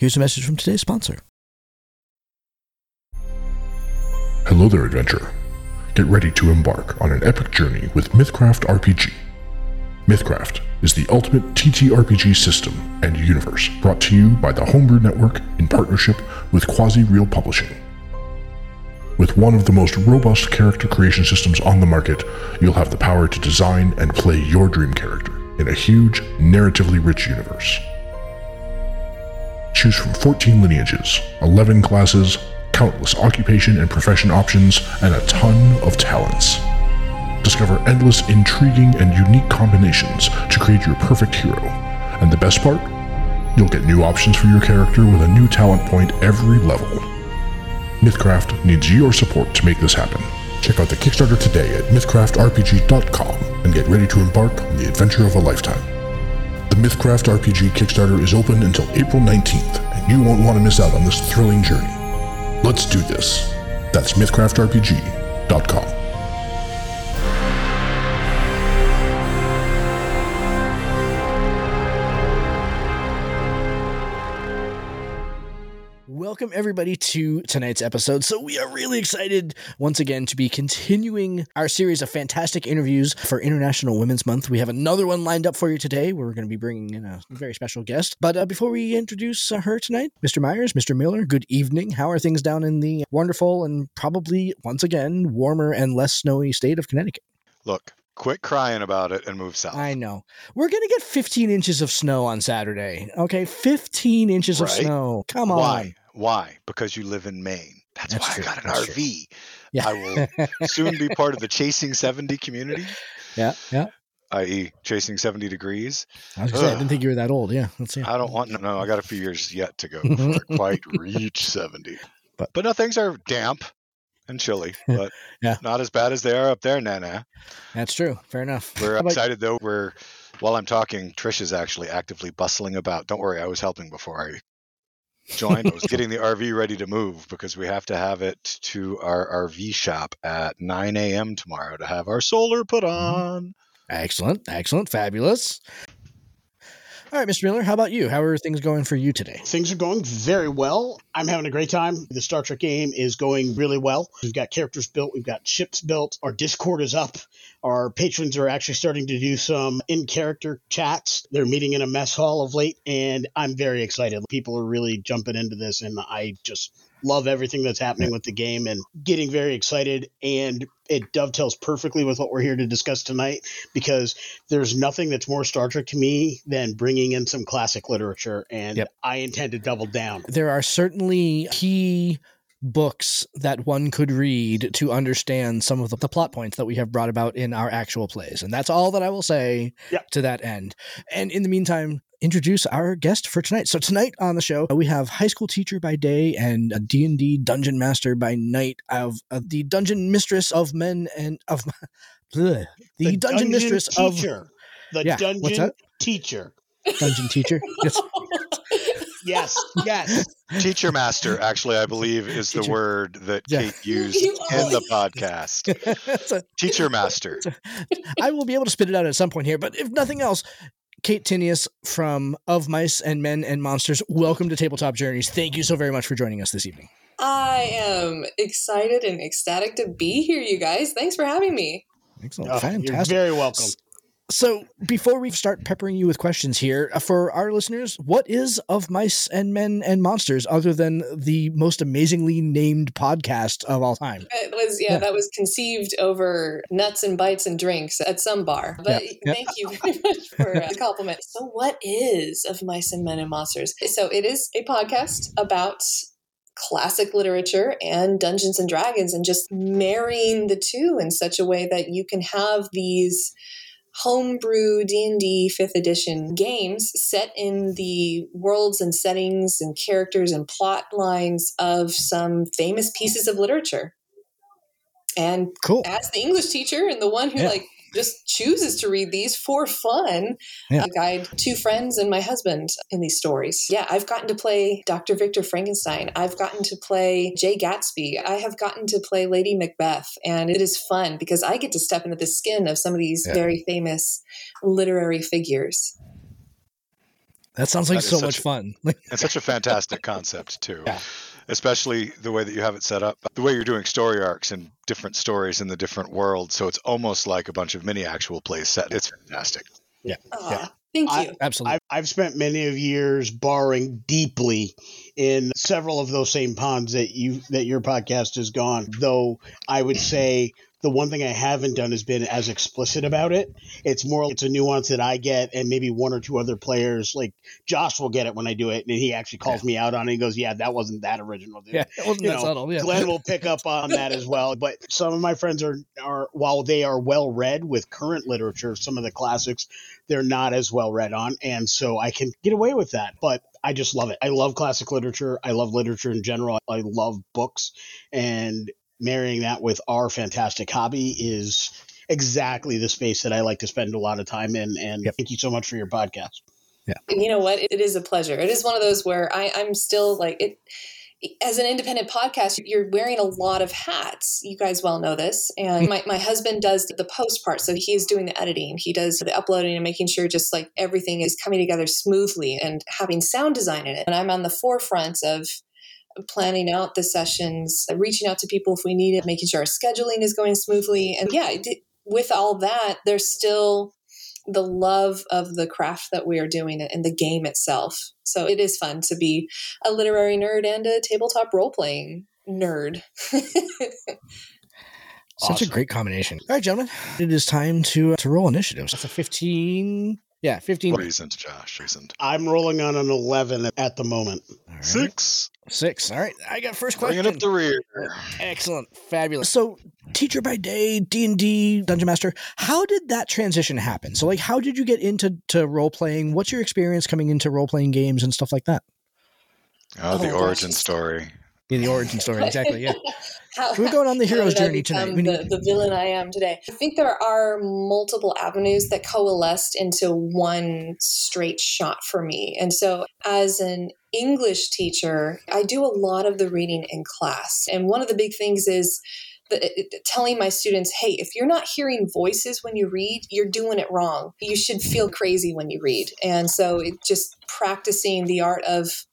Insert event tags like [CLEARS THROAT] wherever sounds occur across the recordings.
Here's a message from today's sponsor. Hello there, adventurer. Get ready to embark on an epic journey with Mythcraft RPG. Mythcraft is the ultimate TTRPG system and universe brought to you by the Homebrew Network in partnership with Quasi Real Publishing. With one of the most robust character creation systems on the market, you'll have the power to design and play your dream character in a huge, narratively rich universe. Choose from 14 lineages, 11 classes, countless occupation and profession options, and a ton of talents. Discover endless, intriguing, and unique combinations to create your perfect hero. And the best part? You'll get new options for your character with a new talent point every level. Mythcraft needs your support to make this happen. Check out the Kickstarter today at mythcraftrpg.com and get ready to embark on the adventure of a lifetime. The Mythcraft RPG Kickstarter is open until April 19th, and you won't want to miss out on this thrilling journey. Let's do this. That's mythcraftrpg.com. Welcome, everybody, to tonight's episode. So, we are really excited once again to be continuing our series of fantastic interviews for International Women's Month. We have another one lined up for you today. We're going to be bringing in a very special guest. But uh, before we introduce uh, her tonight, Mr. Myers, Mr. Miller, good evening. How are things down in the wonderful and probably, once again, warmer and less snowy state of Connecticut? Look, quit crying about it and move south. I know. We're going to get 15 inches of snow on Saturday. Okay, 15 inches of snow. Come on. Why? Why? Because you live in Maine. That's, That's why true. I got an That's true. RV. Yeah. I will soon be part of the Chasing 70 community, [LAUGHS] yeah, yeah. i.e., Chasing 70 Degrees. I was say, I didn't think you were that old. Yeah, let's see. I don't want, no, no, I got a few years yet to go before I [LAUGHS] quite reach 70. But- But, no, things are damp and chilly, [LAUGHS] but Yeah. not as bad as they are up there, Nana. That's true. Fair enough. We're excited though. We're while I'm talking, Trish is actually actively bustling about. Don't worry, I was helping before I joined. I was getting the RV ready to move because we have to have it to our RV shop at 9 a.m. tomorrow to have our solar put Mm-hmm. on. Excellent, excellent, fabulous. All right, Mr. Miller, how about you? How are things going for you today? Things are going very well. I'm having a great time. The Star Trek game is going really well. We've got characters built, we've got ships built, our Discord is up. Our patrons are actually starting to do some in character chats. They're meeting in a mess hall of late, and I'm very excited. People are really jumping into this, and I just love everything that's happening with the game and getting very excited. And it dovetails perfectly with what we're here to discuss tonight because there's nothing that's more Star Trek to me than bringing in some classic literature, and Yep. I intend to double down. There are certainly key books that one could read to understand some of the, the plot points that we have brought about in our actual plays. And that's all that I will say Yep. to that end. And in the meantime, introduce our guest for tonight. So tonight on the show, we have high school teacher by day and a D&D dungeon master by night of uh, the dungeon mistress of men and of [LAUGHS] bleh, the, dungeon, mistress of teacher. The Yeah, what's dungeon that? teacher. dungeon teacher. Yes. [LAUGHS] Yes, yes. Teacher master, actually, I believe, is the word that Yeah. Kate used [LAUGHS] in the podcast. So, Teacher master. I will be able to spit it out at some point here, but if nothing else, Kate Tinius from Of Mice and Men and Monsters, welcome to Tabletop Journeys. Thank you so very much for joining us this evening. I am excited and ecstatic to be here, you guys. Thanks for having me. Excellent. Oh, you're Fantastic. very welcome. So, before we start peppering you with questions here, uh, for our listeners, what is Of Mice and Men and Monsters other than the most amazingly named podcast of all time? It was yeah, Yeah. that was conceived over nuts and bites and drinks at some bar. But Yeah, yeah. thank you very [LAUGHS] much for uh, the compliment. So, what is of mice and men and monsters? So, it is a podcast about classic literature and Dungeons and Dragons, and just marrying the two in such a way that you can have these homebrew D&D 5th edition games set in the worlds and settings and characters and plot lines of some famous pieces of literature. And Cool. as the English teacher and the one who Yeah. like just chooses to read these for fun, Yeah. I guide two friends and my husband in these stories. Yeah, I've gotten to play Dr. Victor Frankenstein. I've gotten to play Jay Gatsby. I have gotten to play Lady Macbeth. And it is fun because I get to step into the skin of some of these Yeah. very famous literary figures. That sounds like That is so much a- fun. It's such a fantastic concept, too. Yeah. Especially the way that you have it set up, the way you're doing story arcs and different stories in the different worlds. So it's almost like a bunch of mini actual plays set. It's fantastic. Yeah. Ah, thank I- you. Absolutely. I've, I've spent many of years borrowing deeply in several of those same ponds that you that your podcast has gone. Though I would say the one thing I haven't done has been as explicit about it. It's more it's a nuance that I get, and maybe one or two other players like Josh will get it when I do it, and he actually calls me out on it. He goes, "Yeah, that wasn't that original." Dude. yeah, it wasn't you that know, subtle. Yeah. Glenn will [LAUGHS] pick up on that as well. But some of my friends are are while they are well read with current literature, some of the classics, they're not as well read on, and so I can get away with that. But I just love it. I love classic literature. I love literature in general. I love books, and marrying that with our fantastic hobby is exactly the space that I like to spend a lot of time in. And Yep. thank you so much for your podcast. Yeah. You know what it is a pleasure it is one of those where I, i'm still like it as an independent podcast you're wearing a lot of hats you guys well know this and hmm. my, my husband does the post part so he's doing the editing he does the uploading and making sure just like everything is coming together smoothly and having sound design in it and i'm on the forefront of planning out the sessions reaching out to people if we need it making sure our scheduling is going smoothly and yeah with all that there's still the love of the craft that we are doing and the game itself. So it is fun to be a literary nerd and a tabletop role playing nerd. [LAUGHS] Such Awesome. a great combination. All right, gentlemen, it is time to uh, to roll initiatives. That's a fifteen. Yeah, fifteen. Reasoned, Josh. Reasoned. I'm rolling on an 11 at the moment. All right. Six. Six. All right, I got first question. Bringing up the rear. Excellent, fabulous. So, teacher by day, D and D, dungeon master. How did that transition happen? So, like, how did you get into to role playing? What's your experience coming into role playing games and stuff like that? Oh, the Oh, gosh. origin story. In the origin story, exactly. Yeah, [LAUGHS] How, we're going on the hero's journey tonight. We the, need, the villain I am today. I think there are multiple avenues that coalesced into one straight shot for me. And so, as an English teacher, I do a lot of the reading in class. And one of the big things is telling my students, hey, if you're not hearing voices when you read, you're doing it wrong. You should feel crazy when you read. And so, it just practicing the art of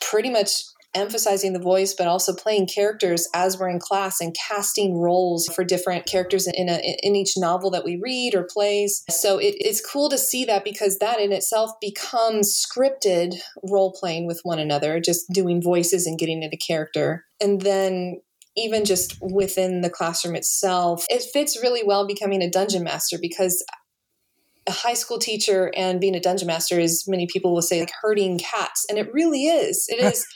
pretty much emphasizing the voice but also playing characters as we're in class and casting roles for different characters in a in each novel that we read or plays. So it, it's cool to see that because that in itself becomes scripted role playing with one another just doing voices and getting into character. And then even just within the classroom itself it fits really well becoming a dungeon master because a high school teacher and being a dungeon master is many people will say like herding cats. And it really is. It [LAUGHS] is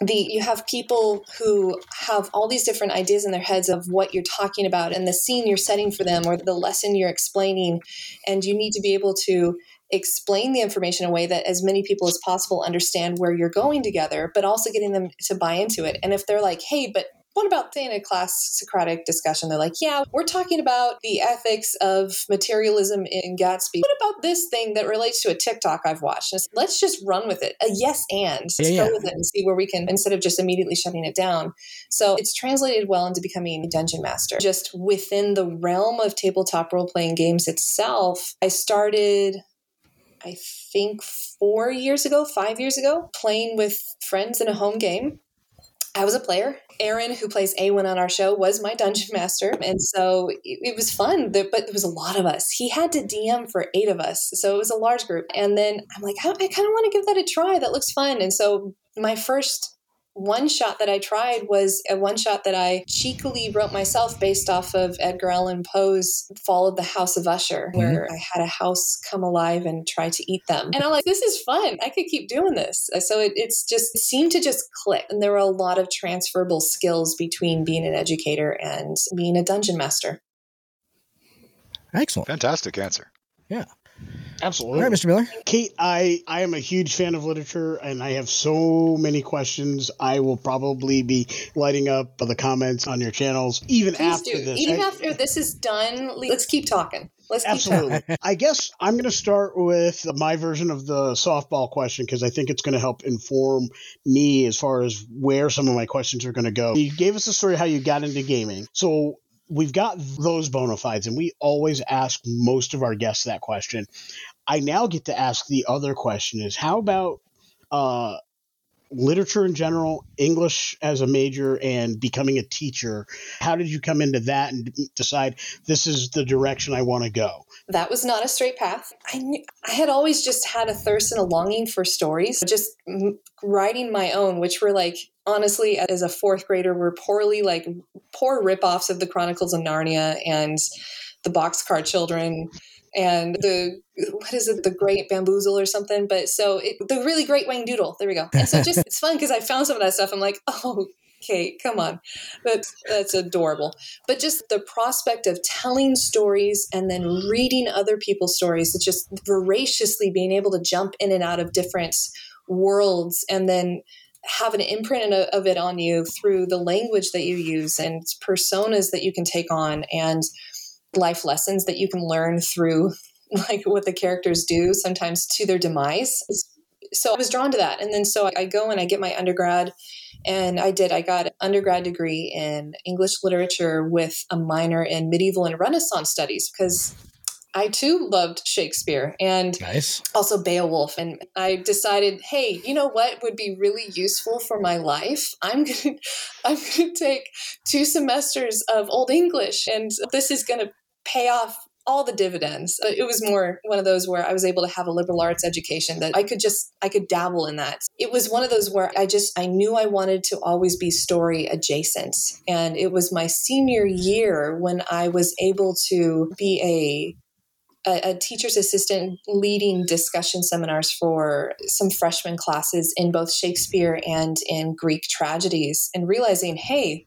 the you have people who have all these different ideas in their heads of what you're talking about and the scene you're setting for them or the lesson you're explaining. And you need to be able to explain the information in a way that as many people as possible understand where you're going together but also getting them to buy into it. And if they're like hey but what about saying a class Socratic discussion? They're like, yeah, we're talking about the ethics of materialism in Gatsby. What about this thing that relates to a TikTok I've watched? Let's just run with it. A yes and. Let's yeah. go with it and see where we can, instead of just immediately shutting it down. So it's translated well into becoming a dungeon master. Just within the realm of tabletop role playing games itself, I started, I think, four years ago, five years ago, playing with friends in a home game. I was a player. Aaron, who plays A1 on our show, was my dungeon master. And so it, it was fun, but there was a lot of us. He had to DM for eight of us. So it was a large group. And then I'm like, I kind of want to give that a try. That looks fun. And so my first one shot that I tried was a one shot that I cheekily wrote myself based off of Edgar Allan Poe's Fall of the House of Usher, mm-hmm. where I had a house come alive and try to eat them. And I'm like, this is fun. I could keep doing this. Uh, so it, it's just it seemed to just click. And there were a lot of transferable skills between being an educator and being a dungeon master. Excellent. Fantastic answer. Absolutely. All right, Mr. Miller. Kate, I, I am a huge fan of literature and I have so many questions. I will probably be lighting up the comments on your channels even Please after do. this. Even I- after this is done, let's keep talking. Let's keep talking. Absolutely. [LAUGHS] I guess I'm going to start with my version of the softball question because I think it's going to help inform me as far as where some of my questions are going to go. You gave us a story how you got into gaming. So we've got those bona fides, and we always ask most of our guests that question. I now get to ask the other question is how about uh, literature in general, English as a major, and becoming a teacher? How did you come into that and decide this is the direction I want to go? that was not a straight path. I knew, I had always just had a thirst and a longing for stories, just writing my own, which were like honestly as a fourth grader were poorly like poor ripoffs of the Chronicles of Narnia and the Boxcar Children and the what is it the Great Bamboozle or something. But so it, the really great Wayne Doodle. There we go. And so just it's fun because I found some of that stuff. I'm like, [LAUGHS] oh. Kate, come on. That's that's adorable but just the prospect of telling stories and then reading other people's stories it's just voraciously being able to jump in and out of different worlds and then have an imprint of it on you through the language that you use and personas that you can take on and life lessons that you can learn through [LAUGHS] like what the characters do sometimes to their demise so i was drawn to that and then so i go and i get my undergrad and I did. I got an undergrad degree in English literature with a minor in medieval and Renaissance studies because I too loved Shakespeare and Nice. also Beowulf. And I decided, hey, you know what would be really useful for my life? I'm [LAUGHS] gonna I'm gonna take two semesters of Old English, and this is gonna pay off all the dividends. Uh, It was more one of those where I was able to have a liberal arts education that I could just I could dabble in that. It was one of those where I just I knew I wanted to always be story adjacent. And it was my senior year when I was able to be a a, a teacher's assistant leading discussion seminars for some freshman classes in both Shakespeare and in Greek tragedies and realizing, hey,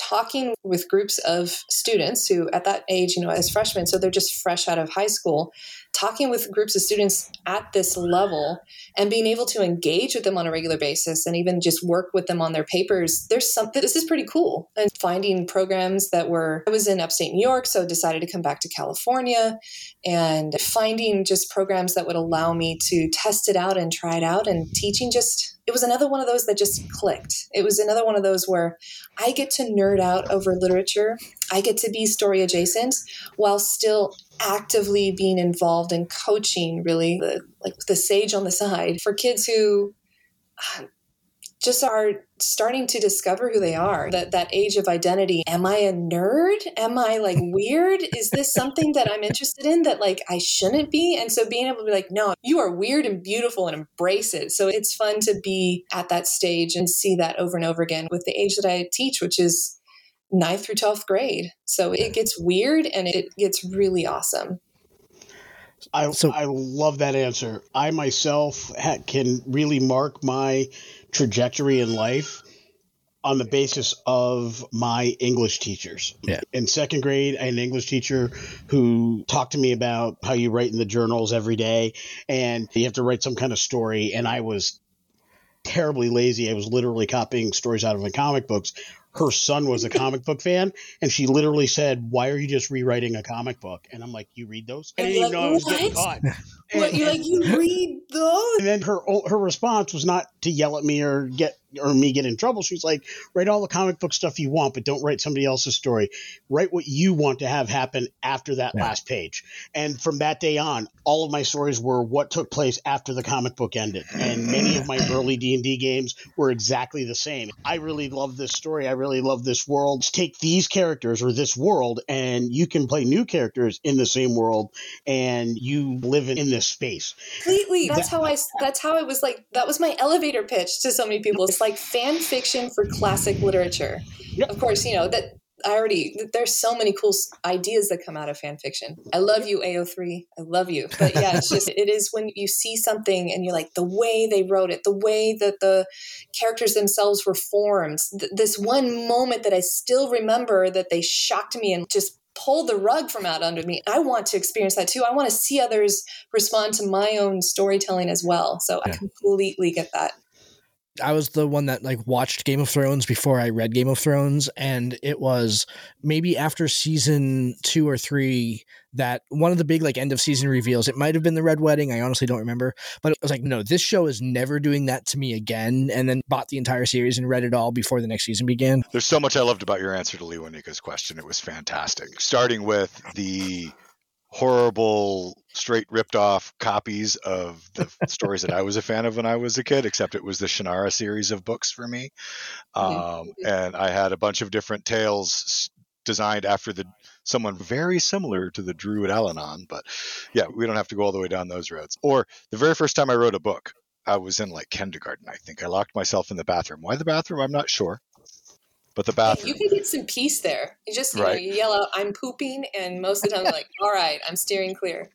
talking with groups of students who at that age you know as freshmen so they're just fresh out of high school talking with groups of students at this level and being able to engage with them on a regular basis and even just work with them on their papers there's something this is pretty cool. And finding programs that were i was in upstate new york so decided to come back to california and finding just programs that would allow me to test it out and try it out and teaching just it was another one of those that just clicked. It was another one of those where i get to nerd out over literature. I get to be story adjacent while still actively being involved in coaching really the, like the sage on the side. For kids who just are starting to discover who they are that that age of identity. Am i a nerd? Am i like [LAUGHS] weird? Is this something that i'm interested in that like i shouldn't be? And so being able to be like no you are weird and beautiful and embrace it. So it's fun to be at that stage and see that over and over again with the age that i teach which is ninth through 12th grade. So it gets weird and it gets really awesome I So- I love that answer. I myself ha- can really mark my trajectory in life on the basis of my English teachers. Yeah. In second grade, I had an English teacher who talked to me about how you write in the journals every day and you have to write some kind of story. And I was terribly lazy. I was literally copying stories out of my comic books. Her son was a comic book fan, and she literally said, "Why are you just rewriting a comic book?" And I'm like, "You read those?" I And didn't you're even know like, I was getting "What?" caught. [LAUGHS] What, And- you like you read those? and then her oh, her response was not to yell at me or get or me get in trouble. She's like, "Write all the comic book stuff you want, but don't write somebody else's story. Write what you want to have happen after that Yeah. last page." And from that day on, all of my stories were what took place after the comic book ended, and many of my [CLEARS THROAT] early D and D games were exactly the same. I really love this story. I really love this world. Take these characters or this world, and you can play new characters in the same world, and you live in, in this space. Completely. That's how I. That's how I was like. That was my elevator pitch to so many people. It's like fan fiction for classic literature. Yep. Of course, you know that I already. There's so many cool ideas that come out of fan fiction. I love you, AO3. I love you. But yeah, it's just it is when you see something and you're like the way they wrote it, the way that the characters themselves were formed. Th- this one moment that I still remember that they shocked me and just pulled the rug from out under me. I want to experience that too. I want to see others respond to my own storytelling as well. So I completely get that. I was the one that like watched Game of Thrones before I read Game of Thrones, and it was maybe after season two or three that one of the big like end of season reveals. It might have been the Red Wedding. I honestly don't remember, but it was like, no, this show is never doing that to me again. And then bought the entire series and read it all before the next season began. There's so much I loved about your answer to Lewanika's question. It was fantastic. Starting with the horrible, straight ripped off copies of the stories that I was a fan of when I was a kid, except it was the Shannara series of books for me. Mhm. Um, and I had a bunch of different tales designed after the someone very similar to the Druid Allanon. But yeah, we don't have to go all the way down those roads. Or the very first time I wrote a book, I was in like kindergarten, I think. I locked myself in the bathroom. Why the bathroom? I'm not sure. But the bathroom. You can get some peace there. You just you, know, you yell out, "I'm pooping," and most of the time, you're like, "All right, I'm steering clear."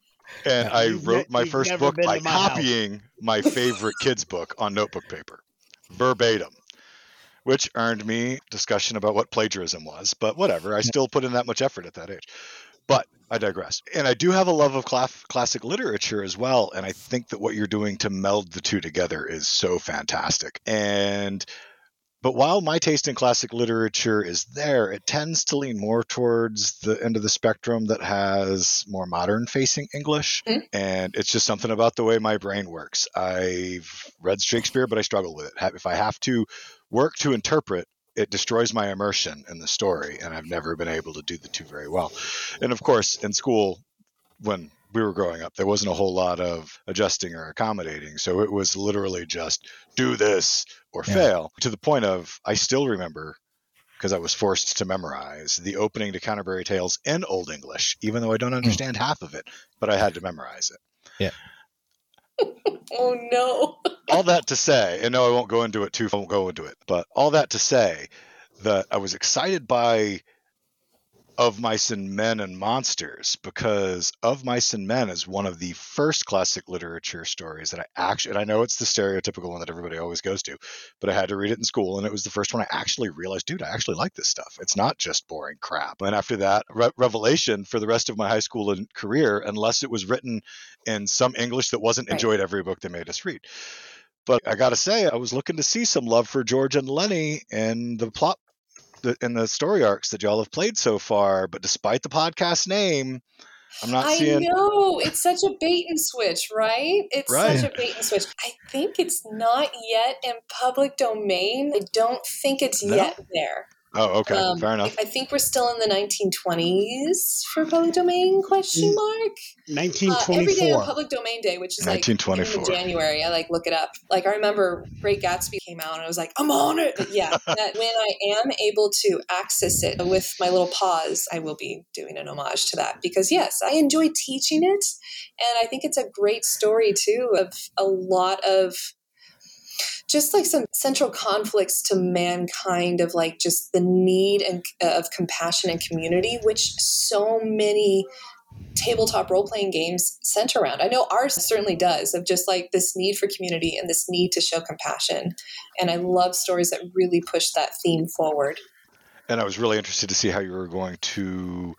and I wrote my you've first book by to my house. copying my favorite kids book on notebook paper, verbatim, which earned me discussion about what plagiarism was. But whatever, I still put in that much effort at that age. But I digress. And I do have a love of cla- classic literature as well. And I think that what you're doing to meld the two together is so fantastic. And but while my taste in classic literature is there, it tends to lean more towards the end of the spectrum that has more modern facing English. Mhm. And it's just something about the way my brain works. I've read Shakespeare, but I struggle with it. If I have to work to interpret, it destroys my immersion in the story. And I've never been able to do the two very well. And of course, in school, when we were growing up, there wasn't a whole lot of adjusting or accommodating. So it was literally just do this or Yeah. fail to the point of I still remember because I was forced to memorize the opening to Canterbury Tales in Old English, even though I don't mm. understand half of it, but I had to memorize it. Yeah. [LAUGHS] oh no! all that to say, and no, I won't go into it too. I won't go into it, but all that to say that I was excited by of Mice and Men and Monsters because Of Mice and Men is one of the first classic literature stories that I actually, and I know it's the stereotypical one that everybody always goes to, but I had to read it in school, and it was the first one I actually realized, dude, I actually like this stuff. It's not just boring crap. And after that, Re- Revelation for the rest of my high school and career, unless it was written in some English that wasn't Right. enjoyed every book they made us read. But I got to say, I was looking to see some love for George and Lenny and the plot the, and the story arcs that y'all have played so far. But despite the podcast name, I'm not I seeing. know it's such a bait and switch, right? It's Right. such a bait and switch. I think it's not yet in public domain. I don't think it's No? yet there. Oh, okay, Um, fair enough. I think we're still in the 1920s for public domain? Question Mm, mark. Uh, every day 1924. on Public Domain Day, which is like beginning of 1924. January, I like look it up. Like I remember Great Gatsby came out, and I was like, I'm on it. But yeah, [LAUGHS] that when I am able to access it with my little paws, I will be doing an homage to that because yes, I enjoy teaching it, and I think it's a great story too of a lot of just like some central conflicts to mankind of like just the need and uh, of compassion and community which so many tabletop role-playing games center around. I know ours certainly does of just like this need for community and this need to show compassion. And i love stories that really push that theme forward. And I was really interested to see how you were going to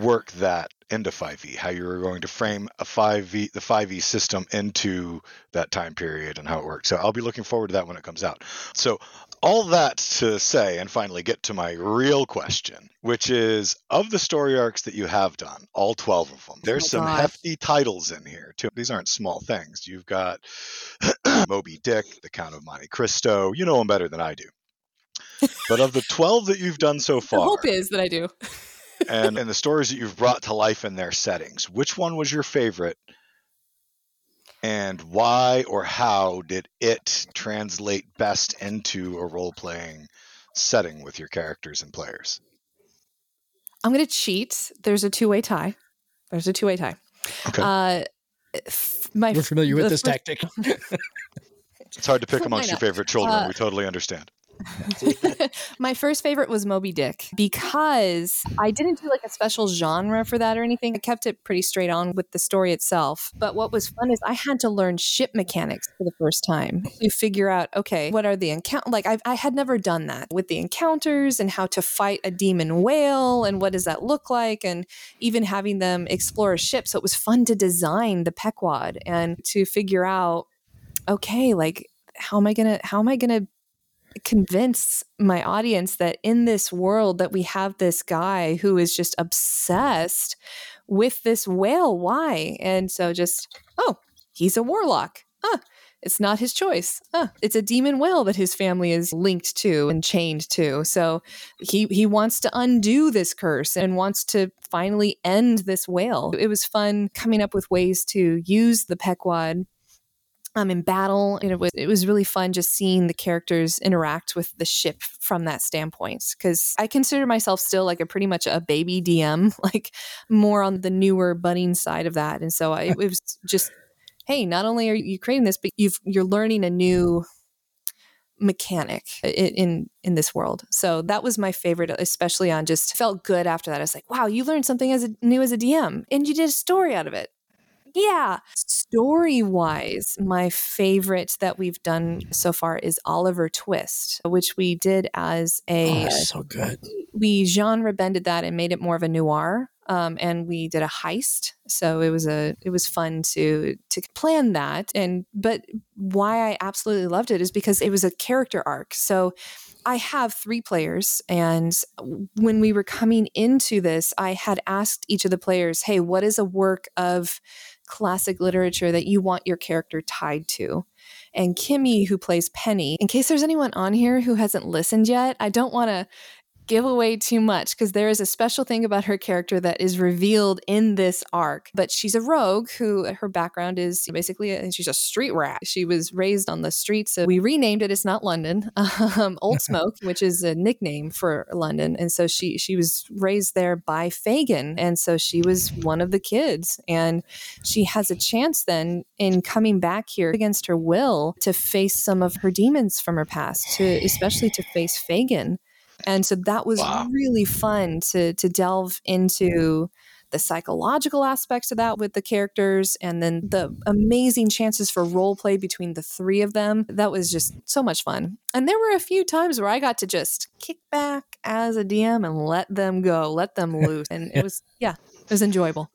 work that into 5e, how you were going to frame a 5e the 5e system into that time period and how it works. So I'll be looking forward to that when it comes out. So all that to say and finally get to my real question, which is of the story arcs that you have done, all 12 of them. There's Oh some God. hefty titles in here too. These aren't small things. You've got [CLEARS THROAT] Moby Dick, The Count of Monte Cristo. You know them better than I do. But of the 12 that you've done so far The hope is that I do. [LAUGHS] and, and the stories that you've brought to life in their settings, which one was your favorite? And why or how did it translate best into a role playing setting with your characters and players? I'm going to cheat. There's a two way tie. There's a two way tie. Okay. Uh, f- my We're familiar with this first- tactic. [LAUGHS] It's hard to pick amongst your favorite children. Uh, we totally understand. [LAUGHS] my first favorite was Moby Dick because I didn't do like a special genre for that or anything. I kept it pretty straight on with the story itself. But what was fun is I had to learn ship mechanics for the first time to figure out okay, what are the encounter? Like I, I had never done that with the encounters and how to fight a demon whale and what does that look like, and even having them explore a ship. So it was fun to design the Pequod and to figure out okay, like how am I gonna how am I gonna convince my audience that in this world that we have this guy who is just obsessed with this whale why? And so just oh he's a warlock. Huh it's not his choice. Huh. it's a demon whale that his family is linked to and chained to. So he he wants to undo this curse and wants to finally end this whale. It was fun coming up with ways to use the pequod um, in battle. And it was it was really fun just seeing the characters interact with the ship from that standpoint. Because I consider myself still like a pretty much a baby DM, [LAUGHS] like more on the newer budding side of that. And so I, it was just, hey, not only are you creating this, but you've you're learning a new mechanic in in this world. So that was my favorite, especially on just felt good after that. I was like, wow, you learned something as a new as a DM, and you did a story out of it. Yeah. Story wise, my favorite that we've done so far is Oliver Twist, which we did as a Oh, so good. we genre bended that and made it more of a noir. Um, and we did a heist, so it was a it was fun to to plan that. And but why I absolutely loved it is because it was a character arc. So I have three players, and when we were coming into this, I had asked each of the players, "Hey, what is a work of classic literature that you want your character tied to?" And Kimmy, who plays Penny, in case there's anyone on here who hasn't listened yet, I don't want to give away too much because there is a special thing about her character that is revealed in this arc. But she's a rogue who her background is basically a, she's a street rat. She was raised on the streets. So we renamed it. It's not London, [LAUGHS] um, Old [LAUGHS] Smoke, which is a nickname for London. And so she she was raised there by Fagin, and so she was one of the kids, and she has a chance then in coming back here against her will to face some of her demons from her past, to especially to face Fagin. And so that was Wow. really fun to to delve into the psychological aspects of that with the characters and then the mm-hmm. amazing chances for role play between the three of them. That was just so much fun. And there were a few times where I got to just kick back as a DM and let them go, let them loose. And it [LAUGHS] was yeah, it was enjoyable.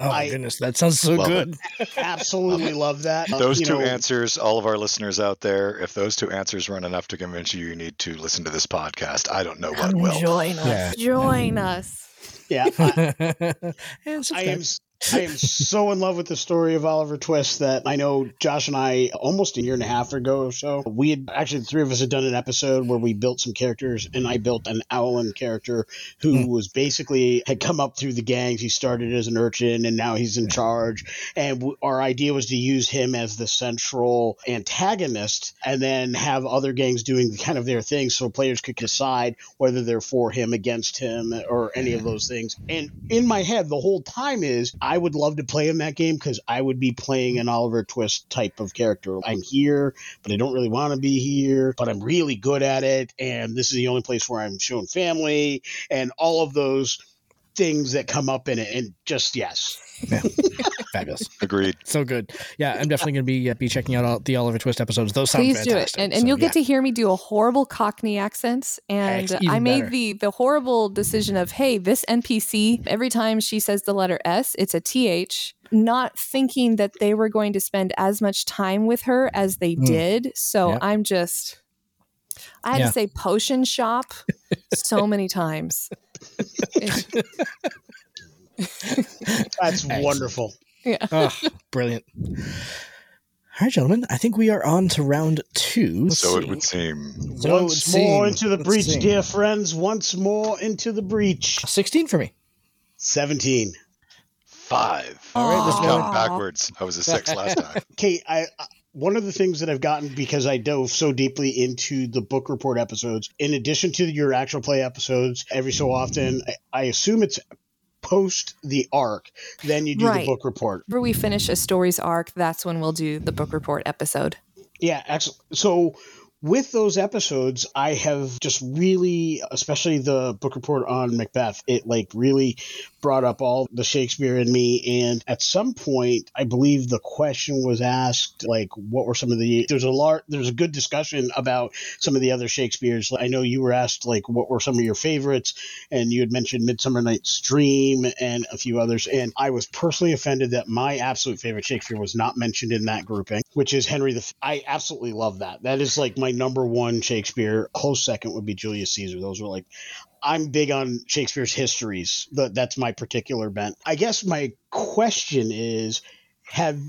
Oh my I- goodness, that sounds so good. [LAUGHS] Absolutely love that. Those you two know, answers, all of our listeners out there, if those two answers weren't enough to convince you, you need to listen to this podcast. I don't know what Come will. join us. Yeah. Join us. Yeah, I, [LAUGHS] and I am. I am so in love with the story of Oliver Twist that I know Josh and I almost a year and a half ago or so we had actually the three of us had done an episode where we built some characters and I built an Owlin character who Hmm. was basically had come up through the gangs. He started as an urchin and now he's in charge. And w- our idea was to use him as the central antagonist and then have other gangs doing kind of their thing so players could decide whether they're for him, against him, or any of those things. And in my head, the whole time is I would love to play in that game because I would be playing an Oliver Twist type of character. I'm here, but I don't really want to be here, but I'm really good at it. And this is the only place where I'm showing family and all of those things that come up in it, and just yes. Yeah. Fabulous. [LAUGHS] Agreed. So good. Yeah, I'm definitely going to be uh, be checking out all the Oliver Twist episodes. Those sound Please fantastic. do it, and, and So, you'll yeah. get to hear me do a horrible Cockney accent. And Heck, I made better. the the horrible decision of, hey, this NPC every time she says the letter S, it's a th. Not thinking that they were going to spend as much time with her as they Mm. did. So Yep. I'm just. I had Yeah. to say potion shop so many times. It's- [LAUGHS] That's wonderful. yeah. Oh, brilliant. All right, gentlemen. I think we are on to round two. Let's so it would seem. So it would Once more seem. into the Let's breach, see. dear friends. Once more into the breach. 16 for me. 17. Five. All right, this Just one- counting backwards. I was a six last time. [LAUGHS] Kate, I, I one of the things that I've gotten because I dove so deeply into the book report episodes, in addition to your actual play episodes, every so often, I, I assume it's post the arc, then you do Right. the book report. Whenever we finish a story's arc, that's when we'll do the book report episode. Yeah, excellent. So with those episodes, I have just really, especially the book report on Macbeth, it like really brought up all the Shakespeare in me. And at some point, I believe the question was asked, like, what were some of the? There's a lot. There's a good discussion about some of the other Shakespeare's. I know you were asked, like, what were some of your favorites, and you had mentioned Midsummer Night's Dream and a few others. And I was personally offended that my absolute favorite Shakespeare was not mentioned in that grouping, which is Henry the. F- I absolutely love that. That is like my number one Shakespeare. Close second would be Julius Caesar. Those were like I'm big on Shakespeare's histories. That's my particular bent. I guess my question is have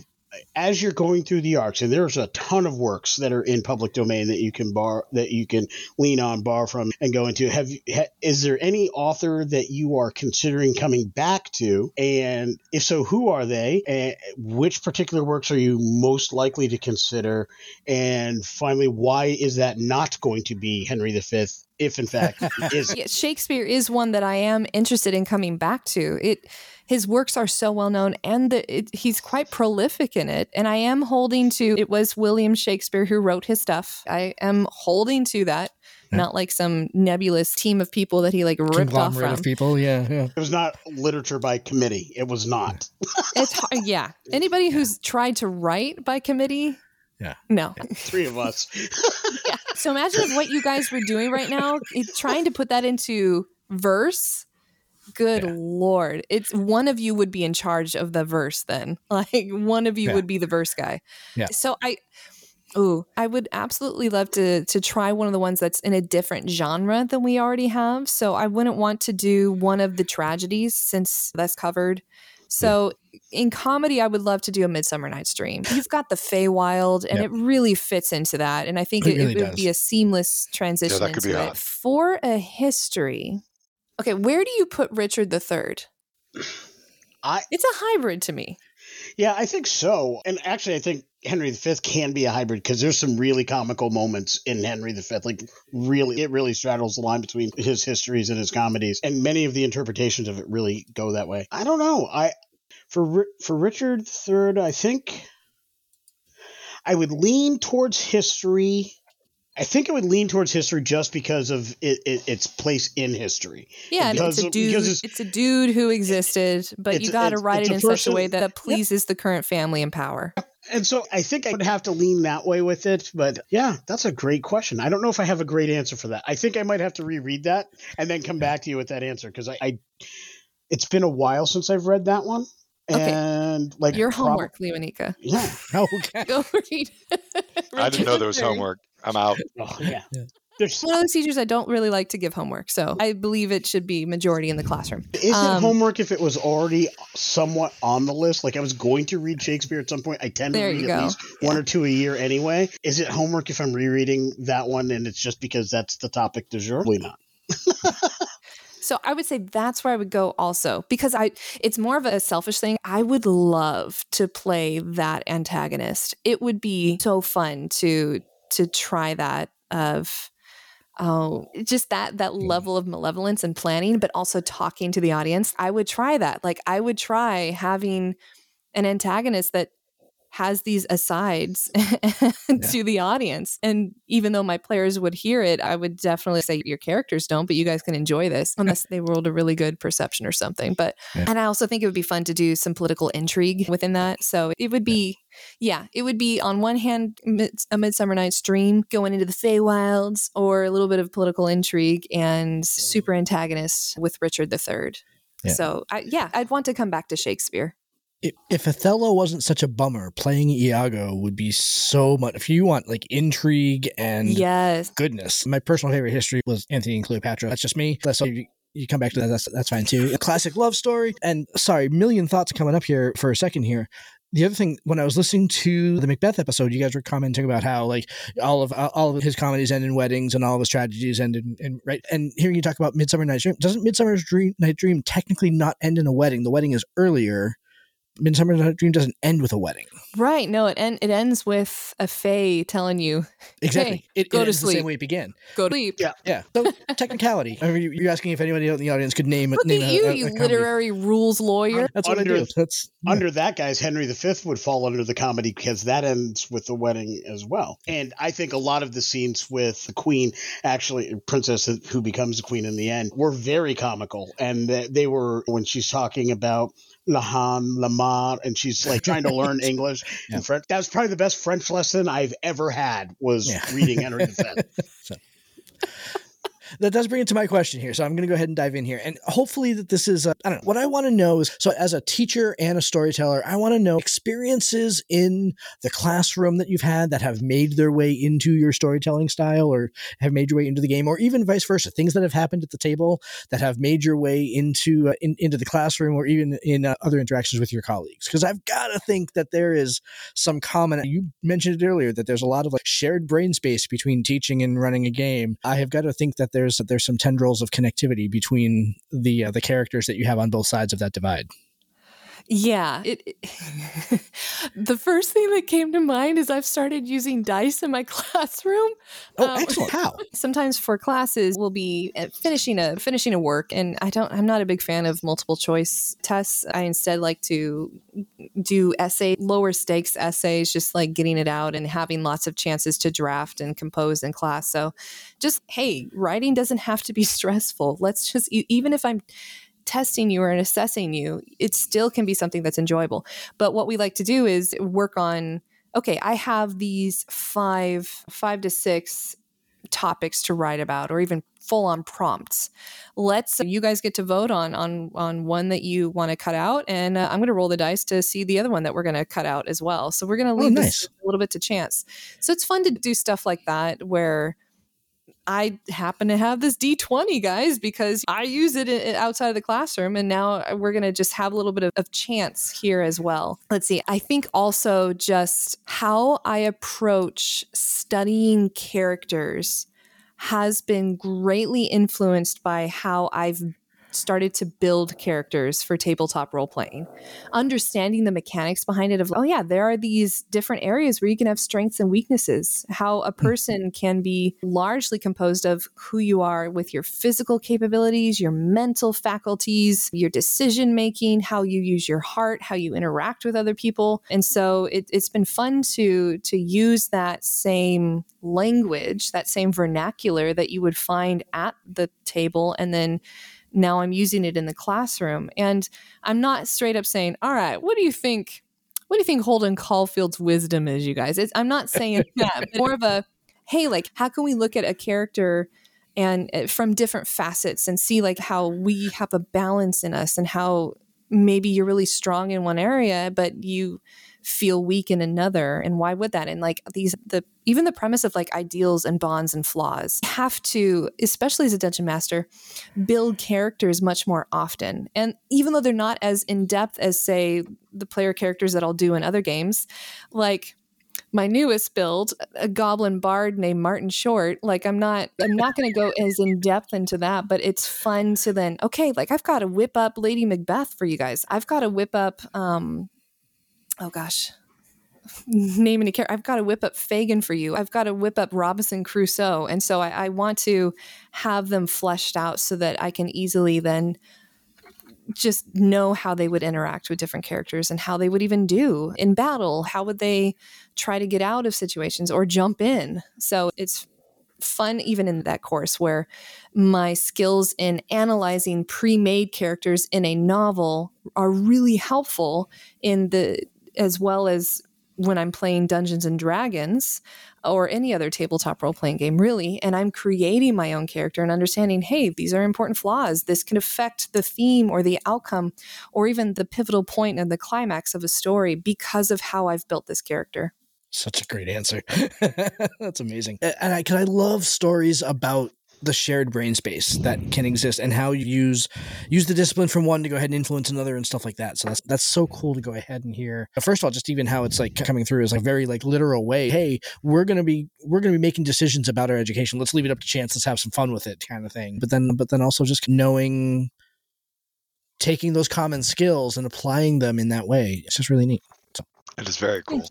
as you're going through the arcs and there's a ton of works that are in public domain that you can bar that you can lean on borrow from and go into. Have you- ha, is there any author that you are considering coming back to? And if so who are they? And which particular works are you most likely to consider? And finally why is that not going to be henry v if in fact [LAUGHS] Yeah, Shakespeare is one that I am interested in coming back to. It his works are so well known, and the, it, he's quite prolific in it. And I am holding to it was William Shakespeare who wrote his stuff. I am holding to that, Yeah. not like some nebulous team of people that he like ripped off from. of people. Yeah, yeah. It was not literature by committee. It was not. [LAUGHS] It's hard, yeah. [LAUGHS] Anybody who's tried to write by committee, Yeah. no. [LAUGHS] Three of us. yeah. So imagine what you guys were doing right now, it, trying to put that into verse. Good Yeah. lord. It's one of you would be in charge of the verse then. [LAUGHS] Like one of you Yeah. would be the verse guy. Yeah. So I Ooh, I would absolutely love to to try one of the ones that's in a different genre than we already have. So I wouldn't want to do one of the tragedies since that's covered. So in comedy, I would love to do a Midsummer Night's Dream. You've got the Feywild, and Yep. it really fits into that. And I think It it, really it would be a seamless transition that could be into it. For a history, okay, where do you put Richard III? I It's a hybrid to me. yeah, I think so. And actually, I think Henry V can be a hybrid because there's some really comical moments in Henry V. Like really, it really straddles the line between his histories and his comedies, and many of the interpretations of it really go that way. I don't know. I for for Richard III, I think I would lean towards history. I think I would lean towards history just because of it, it, its place in history. Yeah, and it's a dude. because It's, it's- a dude who existed, but you got to write it's it a in such a way that pleases the current family in power. And so I think I would have to lean that way with it. But yeah, that's a great question. I don't know if I have a great answer for that. I think I might have to reread that and then come back to you with that answer because I, I, it's been a while since I've read that one. Okay. And like Your prob- homework, Leonika. Yeah. [LAUGHS] Okay. [LAUGHS] Go read. I didn't know there was homework. I'm out. [LAUGHS] Oh, yeah. Yeah. There's, One of those teachers I don't really like to give homework, so I believe it should be majority in the classroom. is it Um, homework if it was already somewhat on the list? Like I was going to read Shakespeare at some point. I tend to read you at go. least one or two a year anyway. Is it homework if I'm rereading that one and it's just because that's the topic du jour? Probably not. [LAUGHS] So I would say that's where I would go also because I it's more of a selfish thing. I would love to play that antagonist. It would be so fun to to try that of oh just that that mm. level of malevolence and planning but also talking to the audience. I would try that. Like I would try having an antagonist that has these asides [LAUGHS] to the audience. And even though my players would hear it, I would definitely say your characters don't, but you guys can enjoy this unless they rolled a really good perception or something. But, Yeah. and I also think it would be fun to do some political intrigue within that. So it would be, yeah, it would be on one hand, mid- a Midsummer Night's Dream going into the Feywilds or a little bit of political intrigue and super antagonist with Richard III. Yeah. So I, yeah, I'd want to come back to Shakespeare. If, if Othello wasn't such a bummer, playing Iago would be so much. If you want like intrigue and yes. goodness, my personal favorite history was Antony and Cleopatra. That's just me. That's you, you come back to that. That's that's fine too. A classic love story. And sorry, million thoughts coming up here for a second here. The other thing, when I was listening to the Macbeth episode, you guys were commenting about how like all of all of his comedies end in weddings and all of his tragedies end in, in right. And hearing you talk about Midsummer Night's Dream, doesn't Midsummer Dream, Night Dream technically not end in a wedding? The wedding is earlier. Midsummer Night's Dream doesn't end with a wedding. Right. No, it en- it ends with a fae telling you, Exactly. it, go it to ends the same sleep. way it began. go to sleep. Yeah. Yeah. So [LAUGHS] technicality. I mean, you- you're asking if anybody in the audience could name Look name at you, a- a you comedy. literary rules lawyer. That's what I Under- do. That's yeah. Under that, guys, Henry V would fall under the comedy because that ends with the wedding as well. And I think a lot of the scenes with the queen, actually, princess who becomes the queen in the end, were very comical. And they were, when she's talking about Lahan, Lamar, and she's like trying to learn [LAUGHS] English Yeah. and French. That was probably the best French lesson I've ever had was Yeah. reading Henry V. [LAUGHS] that does bring it to my question here. So I'm going to go ahead and dive in here. And hopefully that this is, I don't know, what I want to know is, so as a teacher and a storyteller, I want to know experiences in the classroom that you've had that have made their way into your storytelling style or have made your way into the game, or even vice versa, things that have happened at the table that have made your way into, uh, in, into the classroom or even in uh, other interactions with your colleagues. Because I've got to think that there is some common, you mentioned it earlier, that there's a lot of like shared brain space between teaching and running a game. I have got to think that there's there's some tendrils of connectivity between the uh, the characters that you have on both sides of that divide. Yeah. It, it- [LAUGHS] the first thing that came to mind is I've started using dice in my [LAUGHS] classroom. Oh, Um, excellent! How? [LAUGHS] sometimes for classes we'll be uh, finishing a finishing a work and i don't i'm not a big fan of multiple choice tests i instead like to do essay lower stakes essays just like getting it out and having lots of chances to draft and compose in class so just hey writing doesn't have to be stressful let's just even if i'm testing you or assessing you it still can be something that's enjoyable. But what we like to do is work on okay i have these five five to six topics to write about or even full on prompts. Let's you guys get to vote on on on one that you want to cut out and uh, i'm going to roll the dice to see the other one that we're going to cut out as well. So we're going to Oh, leave nice. this a little bit to chance. So it's fun to do stuff like that where I happen to have this D20, guys, because I use it i- outside of the classroom. And now uh, we're going to just have a little bit of, of chance here as well. Let's see. I think also just how I approach studying characters has been greatly influenced by how I've started to build characters for tabletop role playing understanding the mechanics behind it of oh yeah there are these different areas where you can have strengths and weaknesses how a hmm. person can be largely composed of who you are with your physical capabilities your mental faculties your decision making how you use your heart how you interact with other people. And so it, it's been fun to to use that same language that same vernacular that you would find at the table and then now I'm using it in the classroom. And I'm not straight up saying, all right, what do you think? What do you think Holden Caulfield's wisdom is, you guys? It's, I'm not saying [LAUGHS] that, more of a, hey, like, how can we look at a character and uh, from different facets and see like how we have a balance in us and how maybe you're really strong in one area, but you feel weak in another and why would that? And like these the even the premise of like ideals and bonds and flaws have to especially as a dungeon master build characters much more often. And even though they're not as in depth as say the player characters that I'll do in other games like my newest build a goblin bard named Martin Short like I'm not I'm not going to go as in depth into that but it's fun to then okay like I've got to whip up Lady Macbeth for you guys. I've got to whip up um oh gosh naming a character i've got to whip up fagin for you i've got to whip up robinson crusoe and so I, I want to have them fleshed out so that i can easily then just know how they would interact with different characters and how they would even do in battle. How would they try to get out of situations or jump in? So it's fun even in that course where my skills in analyzing pre-made characters in a novel are really helpful in the as well as when I'm playing Dungeons and Dragons or any other tabletop role playing game, really, and I'm creating my own character and understanding, hey, these are important flaws. This can affect the theme or the outcome or even the pivotal point and the climax of a story because of how I've built this character. Such a great answer. [LAUGHS] That's amazing. And I, cause I love stories about the shared brain space that can exist and how you use use the discipline from one to go ahead and influence another and stuff like that. So that's that's so cool to go ahead and hear. First of all, just even how it's like coming through is like very like literal way. Hey, we're gonna be we're gonna be making decisions about our education. Let's leave it up to chance. Let's have some fun with it, kind of thing. But then but then also just knowing taking those common skills and applying them in that way. It's just really neat. So. It is very cool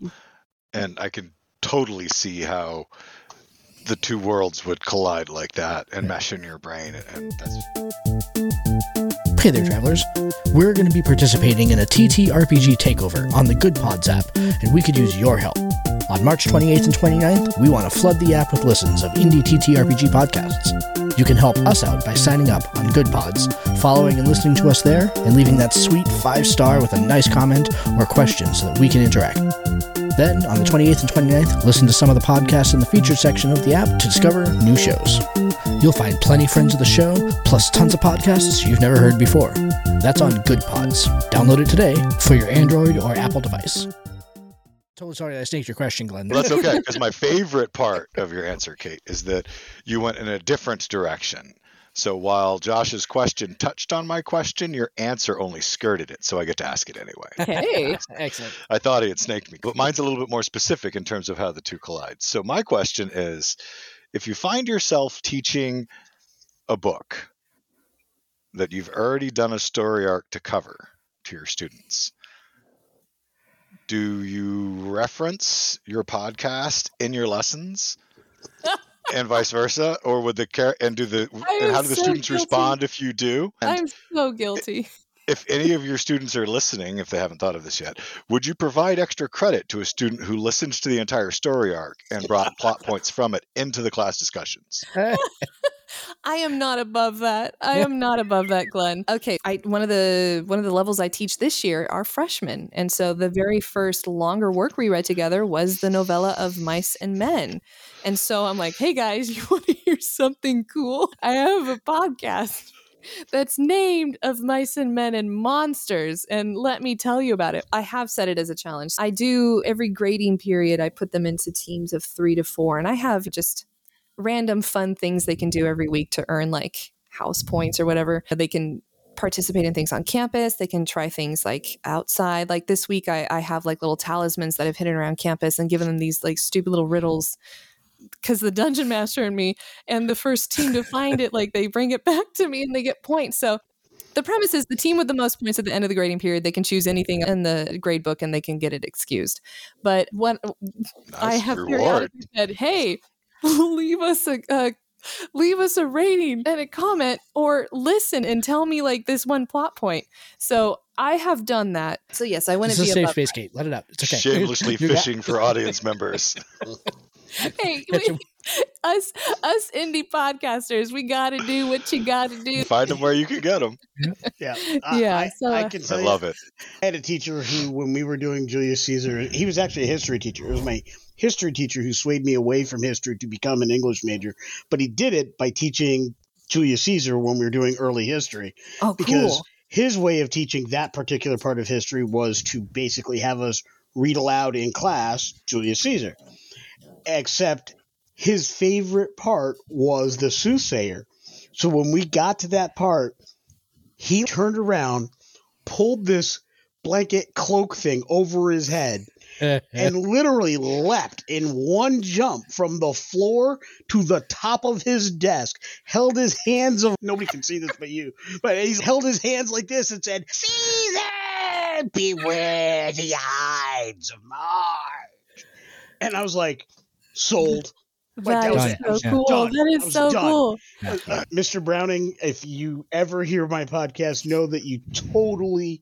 and I can totally see how the two worlds would collide like that and mesh in your brain. And that's... Hey there, travelers. We're going to be participating in a TTRPG takeover on the Good Pods app, and we could use your help. On March 28th and 29th, we want to flood the app with listens of indie TTRPG podcasts. You can help us out by signing up on Good Pods, following and listening to us there, and leaving that sweet five star with a nice comment or question so that we can interact. Then, on the 28th and 29th, listen to some of the podcasts in the featured section of the app to discover new shows. You'll find plenty friends of the show, plus tons of podcasts you've never heard before. That's on Good Pods. Download it today for your Android or Apple device. Totally sorry I snaked your question, Glenn. Well, that's okay, [LAUGHS] because my favorite part of your answer, Kate, is that you went in a different direction. So while Josh's question touched on my question, your answer only skirted it. So I get to ask it anyway. [LAUGHS] Hey, [LAUGHS] excellent. I thought he had snaked me, but mine's a little bit more specific in terms of how the two collide. So my question is if you find yourself teaching a book that you've already done a story arc to cover to your students, do you reference your podcast in your lessons? [LAUGHS] and vice versa, or would the care and do the and how do the so students guilty. respond if you do? And I'm so guilty. if any of your students are listening, if they haven't thought of this yet, would you provide extra credit to a student who listens to the entire story arc and brought plot points from it into the class discussions? [LAUGHS] I am not above that. I am [LAUGHS] not above that, Glenn. Okay, I one of the one of the levels I teach this year are freshmen, and so the very first longer work we read together was the novella of Mice and Men, and so I'm like, hey guys, [LAUGHS] you want to hear something cool? I have a podcast that's named of mice and men and monsters and let me tell you about it i have set it as a challenge i do every grading period i put them into teams of three to four and i have just random fun things they can do every week to earn like house points or whatever. They can participate in things on campus. They can try things like outside. Like this week i, I have like little talismans that i've hidden around campus and given them these like stupid little riddles because the dungeon master and me and the first team to find it like they bring it back to me and they get points. So the premise is the team with the most points at the end of the grading period they can choose anything in the grade book and they can get it excused. But what i have said hey [LAUGHS] leave us a, a leave us a rating and a comment or listen and tell me like this one plot point so i have done that so yes i wouldn't be a safe above space, Kate. Let it out. It's okay. Shamelessly [LAUGHS] fishing for audience members. [LAUGHS] hey Catch we, 'em. us us indie podcasters we gotta do what you gotta do Find them where you can get them. Yeah, I, Yeah, I, so, I can I love you, it. I had a teacher who, when we were doing Julius Caesar, he was actually a history teacher. It was my history teacher who swayed me away from history to become an English major. But he did it by teaching Julius Caesar when we were doing early history. oh because cool his way of teaching that particular part of history was to basically have us read aloud in class Julius Caesar. Except his favorite part was the soothsayer. So when we got to that part, he turned around, pulled this blanket cloak thing over his head, [LAUGHS] and literally leapt in one jump from the floor to the top of his desk, held his hands of nobody can see this but you, but he's held his hands like this and said, Caesar, beware the Ides of March. And I was like, sold. Like, That that is was it. so cool. done. That I is was so done. cool. Uh, Mr. Browning, if you ever hear my podcast, know that you totally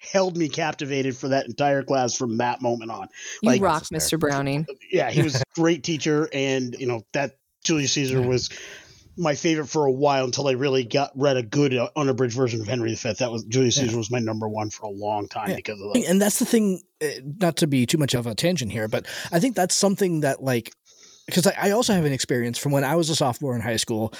held me captivated for that entire class from that moment on. You Like- rock, Mr. Browning. Yeah, he was a [LAUGHS] great teacher, and you know that Julius Caesar was my favorite for a while until I really got read a good uh, unabridged version of Henry V. That was Julius Yeah. Caesar was my number one for a long time Yeah. because of that. And that's the thing, uh, not to be too much of a tangent here, but I think that's something that, like, because I, I also have an experience from when I was a sophomore in high school,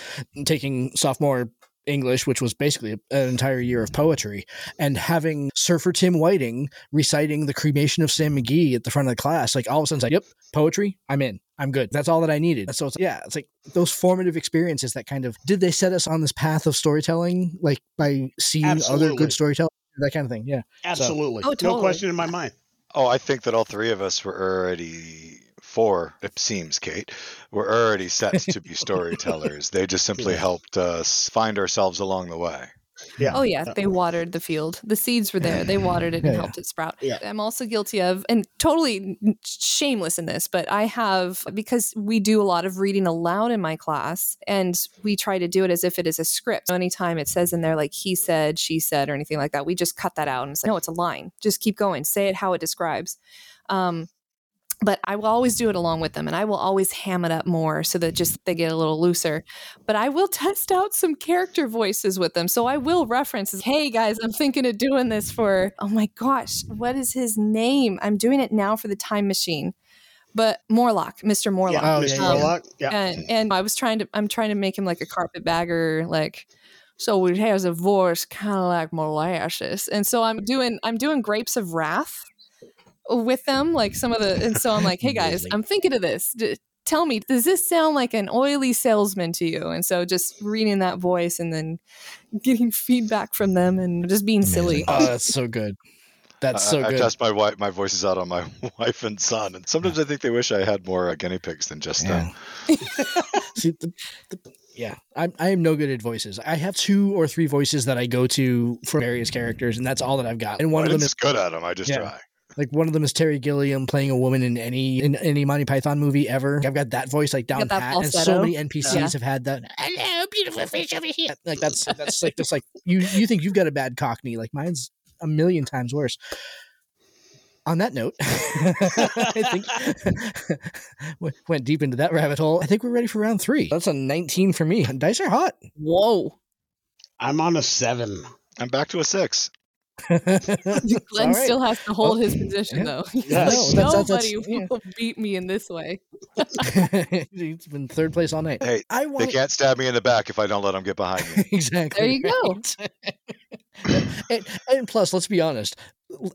taking sophomore English, which was basically an entire year of poetry, and having Surfer Tim Whiting reciting the cremation of Sam McGee at the front of the class. Like, all of a sudden, it's like, yep, poetry, I'm in. I'm good. That's all that I needed. So it's yeah, it's like those formative experiences that kind of did they set us on this path of storytelling, like by seeing other good storytelling, that kind of thing. Yeah. Absolutely, Oh, no question in my mind. Oh, I think that all three of us were already four. It seems, Kate, were already set to be storytellers. They just [LAUGHS] simply Yeah. helped us find ourselves along the way. Yeah. Oh yeah, they watered the field. The seeds were there. They watered it and [LAUGHS] yeah. helped it sprout. Yeah. I'm also guilty of, and totally shameless in this, but I have because we do a lot of reading aloud in my class, and we try to do it as if it is a script. So anytime it says in there like he said, she said, or anything like that, we just cut that out and say, no, it's a line. Just keep going. Say it how it describes. Um, but I will always do it along with them and I will always ham it up more so that just they get a little looser. But I will [LAUGHS] test out some character voices with them. So I will reference, hey guys, I'm thinking of doing this for, oh my gosh, what is his name? I'm doing it now for the time machine. But Morlock, Mr. Morlock. Yeah, Oh, Mr. yeah, yeah. Morlock. Yeah. And, hmm. and I was trying to, I'm trying to make him like a carpetbagger, like, so it has a voice kind of like molasses. And so I'm doing, I'm doing Grapes of Wrath with them, like some of the, and so I'm like, hey guys, I'm thinking of this. D- tell me, does this sound like an oily salesman to you? And so just reading that voice and then getting feedback from them and just being silly. Oh, that's [LAUGHS] so good. That's so I good. I test my wife, my voices out on my [LAUGHS] wife and son, and sometimes I think they wish I had more uh, guinea pigs than just them. Yeah. See, the, the, yeah, I'm I am no good at voices. I have two or three voices that I go to for various characters, and that's all that I've got. And one I'm of them is good at them. I just Yeah. try. Like one of them is Terry Gilliam playing a woman in any in any Monty Python movie ever. I've got that voice like down pat, and so many NPCs Yeah. have had that. Hello, beautiful fish over here. Like that's that's like just like you you think you've got a bad Cockney, like mine's a million times worse. On that note, [LAUGHS] I think [LAUGHS] went deep into that rabbit hole. I think we're ready for round three. That's a 19 for me. Dice are hot. Whoa. I'm on a seven. I'm back to a six. [LAUGHS] Glenn All right. still has to hold Oh, his position yeah. though. Yeah, no, that's- that's- Nobody that's- yeah. will [LAUGHS] beat me in this way. [LAUGHS] He's been third place all night. Hey, I want... they can't stab me in the back if I don't let them get behind me. exactly. There you go. go. and, and plus, let's be honest.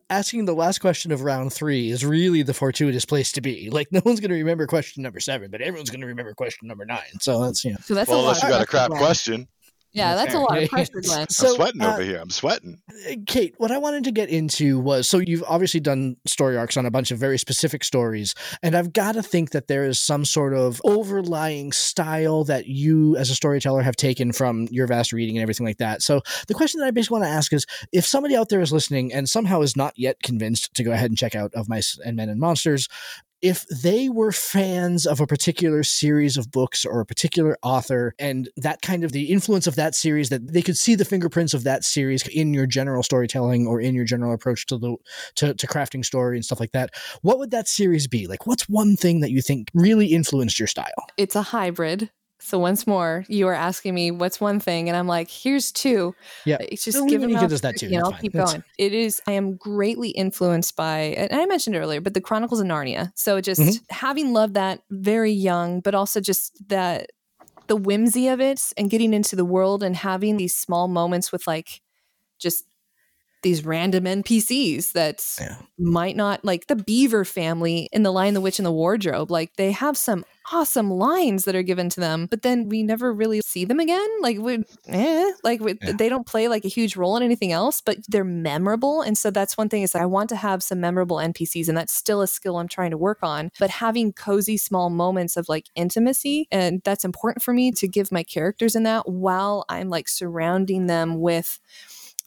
Asking the last question of round three is really the fortuitous place to be. Like, no one's going to remember question number seven, but everyone's going to remember question number nine. So that's you know. So that's well, a lot. unless you got a crap question. Yeah, that's a lot of pressure, Glenn. [LAUGHS] I'm So, sweating uh, over here. I'm sweating. Kate, what I wanted to get into was so you've obviously done story arcs on a bunch of very specific stories, and I've got to think that there is some sort of overlying style that you, as a storyteller, have taken from your vast reading and everything like that. So the question that I basically want to ask is if somebody out there is listening and somehow is not yet convinced to go ahead and check out Of Mice and Men and Monsters, if they were fans of a particular series of books or a particular author and that kind of the influence of that series that they could see the fingerprints of that series in your general storytelling or in your general approach to the to, to crafting story and stuff like that what would that series be like what's one thing that you think really influenced your style It's a hybrid. So once more, you are asking me what's one thing, and I'm like, here's two. Yeah. it's just No, we out can just that too. You know, I'll keep That's- going. It is. I am greatly influenced by, and I mentioned earlier, but the Chronicles of Narnia. So just Mhm. having loved that very young, but also just that the whimsy of it and getting into the world and having these small moments with like just these random NPCs that Yeah. might not like the Beaver family in The Lion, the Witch, and the Wardrobe. Like they have some awesome lines that are given to them, but then we never really see them again. Like we, eh, like we, Yeah. they don't play like a huge role in anything else, but they're memorable. And so that's one thing is that I want to have some memorable NPCs, and that's still a skill I'm trying to work on. But having cozy small moments of like intimacy, and that's important for me to give my characters in that while I'm like surrounding them with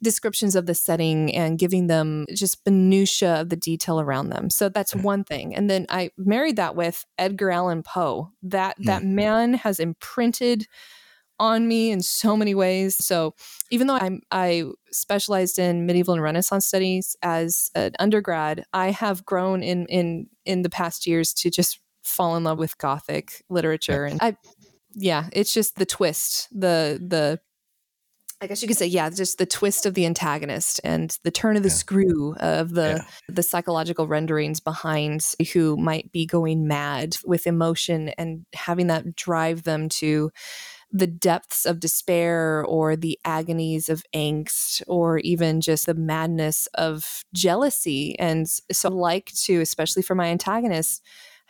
descriptions of the setting and giving them just minutia of the detail around them. So that's one thing. And then I married that with Edgar Allan Poe. That that mm. man has imprinted on me in so many ways. So even though I'm I specialized in medieval and Renaissance studies as an undergrad, I have grown in in in the past years to just fall in love with Gothic literature, and I yeah, it's just the twist, the the I guess you could say, yeah, just the twist of the antagonist and the turn of the yeah. screw of the yeah. the psychological renderings behind who might be going mad with emotion and having that drive them to the depths of despair or the agonies of angst or even just the madness of jealousy. And so I like to, especially for my antagonists,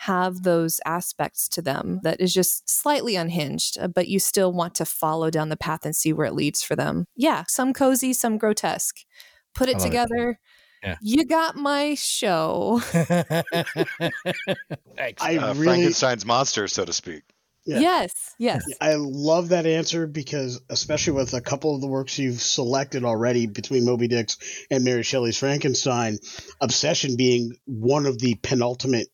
have those aspects to them that is just slightly unhinged, uh, but you still want to follow down the path and see where it leads for them. Yeah, some cozy, some grotesque. Put it together. It. Yeah. You got my show. [LAUGHS] Thanks. I uh, really, Frankenstein's monster, so to speak. Yeah. Yes, yes. I love that answer because, especially with a couple of the works you've selected already between Moby Dick's and Mary Shelley's Frankenstein, obsession being one of the penultimate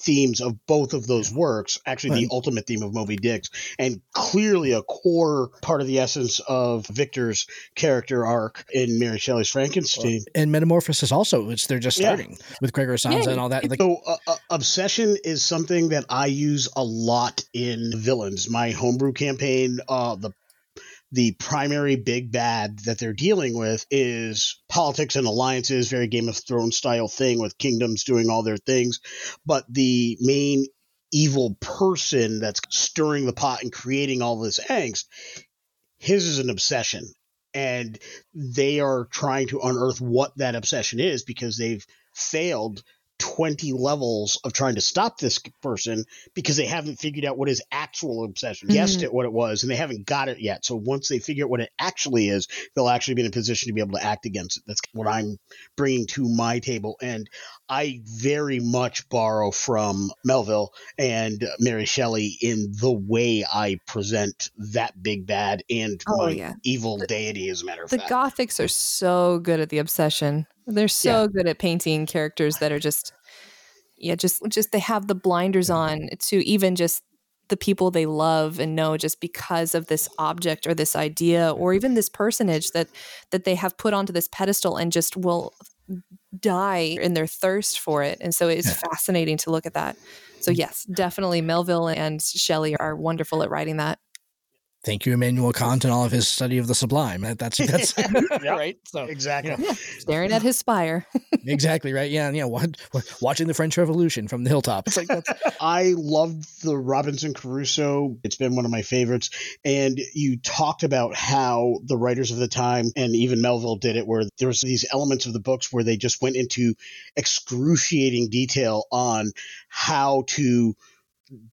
themes of both of those works, actually right. the ultimate theme of Moby Dick's, and clearly a core part of the essence of Victor's character arc in Mary Shelley's Frankenstein. And Metamorphosis also, which they're just starting yeah. with Gregor Samsa yeah. and all that. Like, so uh, uh, obsession is something that I use a lot in villains. My homebrew campaign, uh, the the primary big bad that they're dealing with is politics and alliances, very Game of Thrones style thing with kingdoms doing all their things. But the main evil person that's stirring the pot and creating all this angst, his is an obsession. And they are trying to unearth what that obsession is because they've failed 20 levels of trying to stop this person because they haven't figured out what his actual obsession mm-hmm. guessed at what it was and they haven't got it yet. So once they figure out what it actually is they'll actually be in a position to be able to act against it. That's what i'm bringing to my table. And i very much borrow from melville and mary shelley in the way i present that big bad and oh, my yeah. evil the, deity as a matter of the fact. The gothics are so good at the obsession they're so yeah. good at painting characters that are just yeah, just just they have the blinders on to even just the people they love and know just because of this object or this idea or even this personage that that they have put onto this pedestal and just will die in their thirst for it. And so it's yeah. fascinating to look at that. So mm. yes, definitely Melville and Shelley are wonderful at writing that thank you, Immanuel Kant, and all of his study of the sublime. That's that's [LAUGHS] [LAUGHS] right. So exactly, yeah. staring at his spire. [LAUGHS] exactly right. Yeah, yeah. What, watching the French Revolution from the hilltop. It's like that's. I love the Robinson Crusoe. It's been one of my favorites. And you talked about how the writers of the time and even Melville did it, where there was these elements of the books where they just went into excruciating detail on how to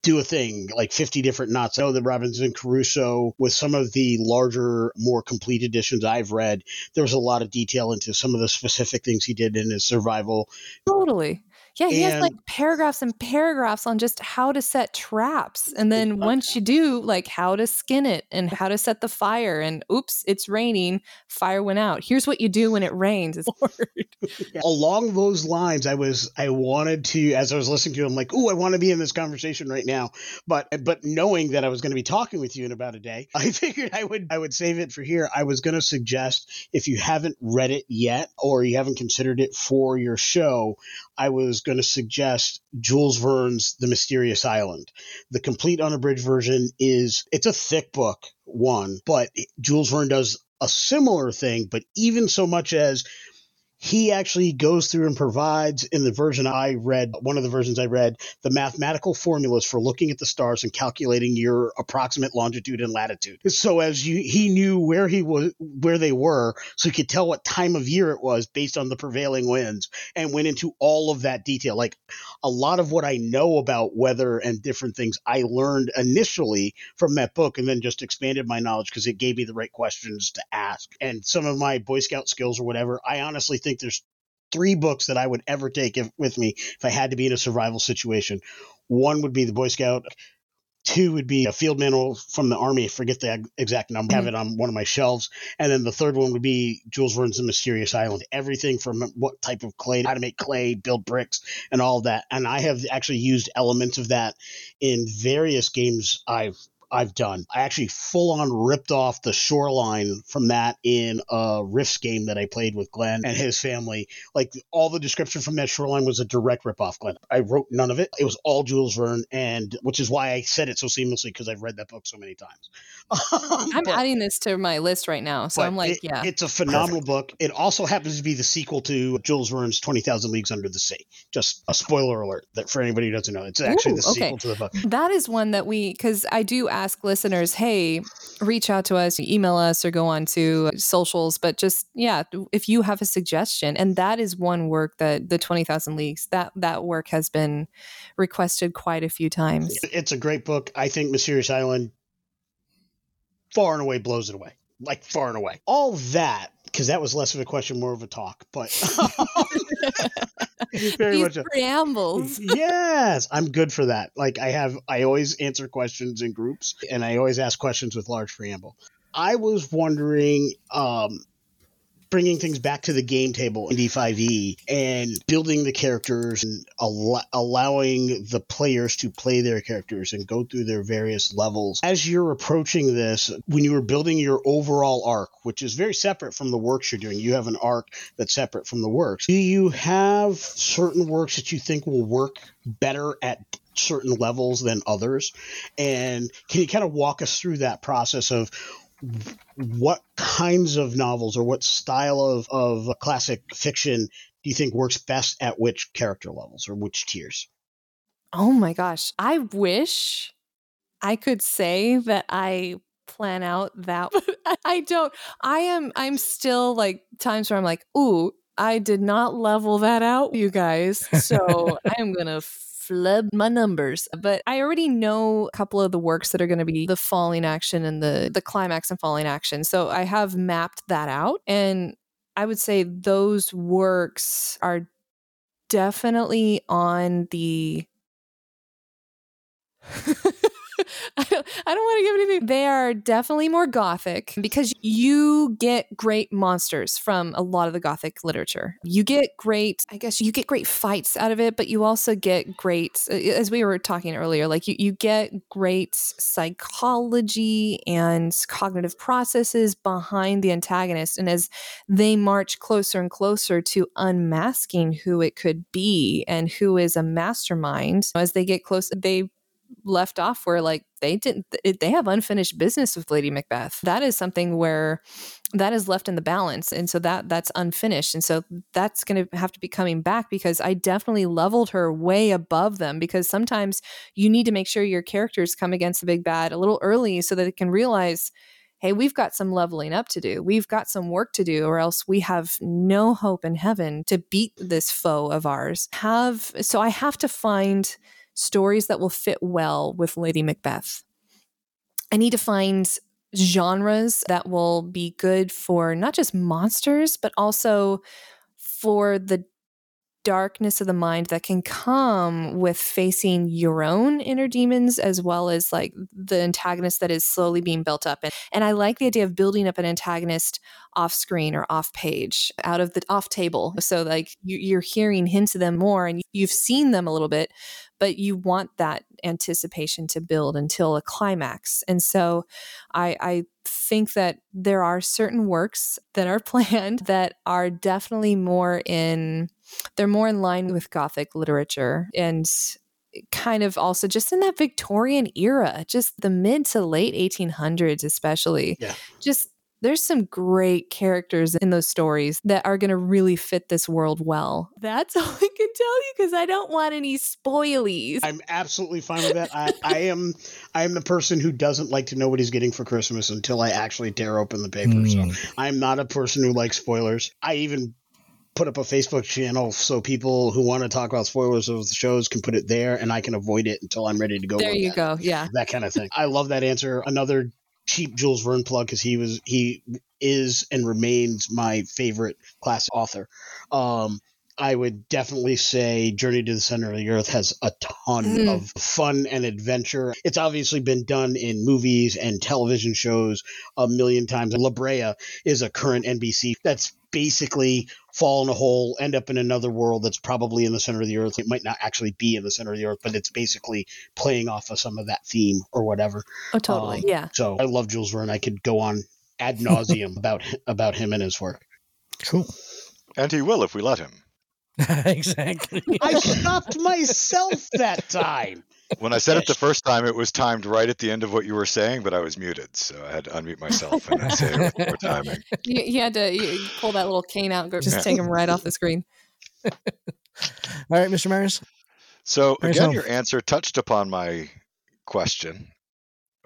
do a thing like 50 different knots. I know that Robinson Crusoe, with some of the larger, more complete editions I've read, there was a lot of detail into some of the specific things he did in his survival. Totally. Yeah, he and, has like paragraphs and paragraphs on just how to set traps. And then once you do, like how to skin it and how to set the fire. And oops, it's raining. Fire went out. Here's what you do when it rains. It's [LAUGHS] [LAUGHS] yeah. Along those lines, I was I wanted to, as I was listening to him, like, oh, I want to be in this conversation right now. But eh, but knowing that I was going to be talking with you in about a day, [LAUGHS] I figured I would I would save it for here. I was going to suggest if you haven't read it yet or you haven't considered it for your show, I was going to suggest Jules Verne's The Mysterious Island. The complete unabridged version is it's a thick book, one, but Jules Verne does a similar thing, but even so much as he actually goes through and provides in the version I read, one of the versions I read, the mathematical formulas for looking at the stars and calculating your approximate longitude and latitude. So as you, he knew where he was, where they were, so he could tell what time of year it was based on the prevailing winds and went into all of that detail. Like a lot of what I know about weather and different things, I learned initially from that book and then just expanded my knowledge because it gave me the right questions to ask. And some of my Boy Scout skills or whatever, I honestly think think there's three books that I would ever take if, with me if I had to be in a survival situation. One would be the Boy Scout Two would be a field manual from the army. I forget the exact number. I have it on one of my shelves. And then the third one would be Jules Verne's The Mysterious Island. Everything from what type of clay, how to make clay, build bricks, and all that. And I have actually used elements of that in various games I've I've done. I actually full on ripped off the shoreline from that in a Rifts game that I played with Glenn and his family. Like all the description from that shoreline was a direct rip off Glenn. I wrote none of it. It was all Jules Verne, and which is why I said it so seamlessly because I've read that book so many times. [LAUGHS] Um, I'm But- adding this to my list right now. So I'm like, it- yeah. it's a phenomenal book. It also happens to be the sequel to Jules Verne's Twenty Thousand Leagues Under the Sea. Just a spoiler alert that for anybody who doesn't know, it's actually Ooh, the okay. sequel to the book. That is one that we, because I do ask listeners, hey, reach out to us, email us, or go on to socials. But just, yeah, if you have a suggestion, and that is one work that the 20,000 Leagues, that, that work has been requested quite a few times. It's a great book. I think Mysterious Island far and away blows it away. Like far and away. All that, because that was less of a question, more of a talk, but [LAUGHS] [LAUGHS] very These much. A, preambles. yes, I'm good for that. Like I have, I always answer questions in groups, and I always ask questions with large preamble. I was wondering, um, bringing things back to the game table in D5e and building the characters and al- allowing the players to play their characters and go through their various levels. As you're approaching this, when you were building your overall arc, which is very separate from the works you're doing, you have an arc that's separate from the works. Do you have certain works that you think will work better at certain levels than others? And can you kind of walk us through that process of what kinds of novels or what style of, of classic fiction do you think works best at which character levels or which tiers? Oh my gosh. I wish I could say that I plan out that [LAUGHS] I don't. I am I'm still like times where I'm like, "Ooh, I did not level that out, you guys." So, I am going to flub my numbers. But I already know a couple of the works that are going to be the falling action and the the climax and falling action. So, I have mapped that out and I would say those works are definitely on the [LAUGHS] I don't, I don't want to give anything. They are definitely more gothic because you get great monsters from a lot of the gothic literature. You get great, I guess you get great fights out of it, but you also get great, as we were talking earlier, like you, you get great psychology and cognitive processes behind the antagonist. And as they march closer and closer to unmasking who it could be and who is a mastermind, as they get close, they left off where like they didn't they have unfinished business with lady macbeth. That is something where that is left in the balance and so that that's unfinished and so that's going to have to be coming back because i definitely leveled her way above them because sometimes you need to make sure your characters come against the big bad a little early so that they can realize hey we've got some leveling up to do. We've got some work to do or else we have no hope in heaven to beat this foe of ours. Have so i have to find stories that will fit well with Lady Macbeth. I need to find genres that will be good for not just monsters, but also for the darkness of the mind that can come with facing your own inner demons as well as like the antagonist that is slowly being built up and, and i like the idea of building up an antagonist off screen or off page out of the off table so like you, you're hearing hints of them more and you've seen them a little bit but you want that anticipation to build until a climax and so i i think that there are certain works that are [LAUGHS] planned that are definitely more in they're more in line with gothic literature and kind of also just in that victorian era just the mid to late 1800s especially Yeah. just there's some great characters in those stories that are going to really fit this world well. That's [LAUGHS] all I can tell you because I don't want any spoilies. I'm absolutely fine with that. I, I am I am the person who doesn't like to know what he's getting for Christmas until I actually tear open the paper. Mm. So I'm not a person who likes spoilers. I even put up a Facebook channel so people who want to talk about spoilers of the shows can put it there and I can avoid it until I'm ready to go. there you that. go. Yeah. That kind of thing. I love that answer. Another cheap Jules Verne plug because he was he is and remains my favorite classic author. Um, I would definitely say Journey to the Center of the Earth has a ton Mm. of fun and adventure. It's obviously been done in movies and television shows a million times. La Brea is a current NBC that's basically fall in a hole, end up in another world that's probably in the center of the earth. It might not actually be in the center of the earth, but it's basically playing off of some of that theme or whatever. Oh, totally. Um, yeah. So I love Jules Verne. I could go on ad nauseum [LAUGHS] about about him and his work. Cool. And he will if we let him. [LAUGHS] exactly. I stopped myself that time. When I said it the first time, it was timed right at the end of what you were saying, but I was muted, so I had to unmute myself and then say it with more [LAUGHS] timing. You, you had to you pull that little cane out and go, just Yeah. take him right off the screen. All right, Mr. Myers. So Bring us again, home. your answer touched upon my question,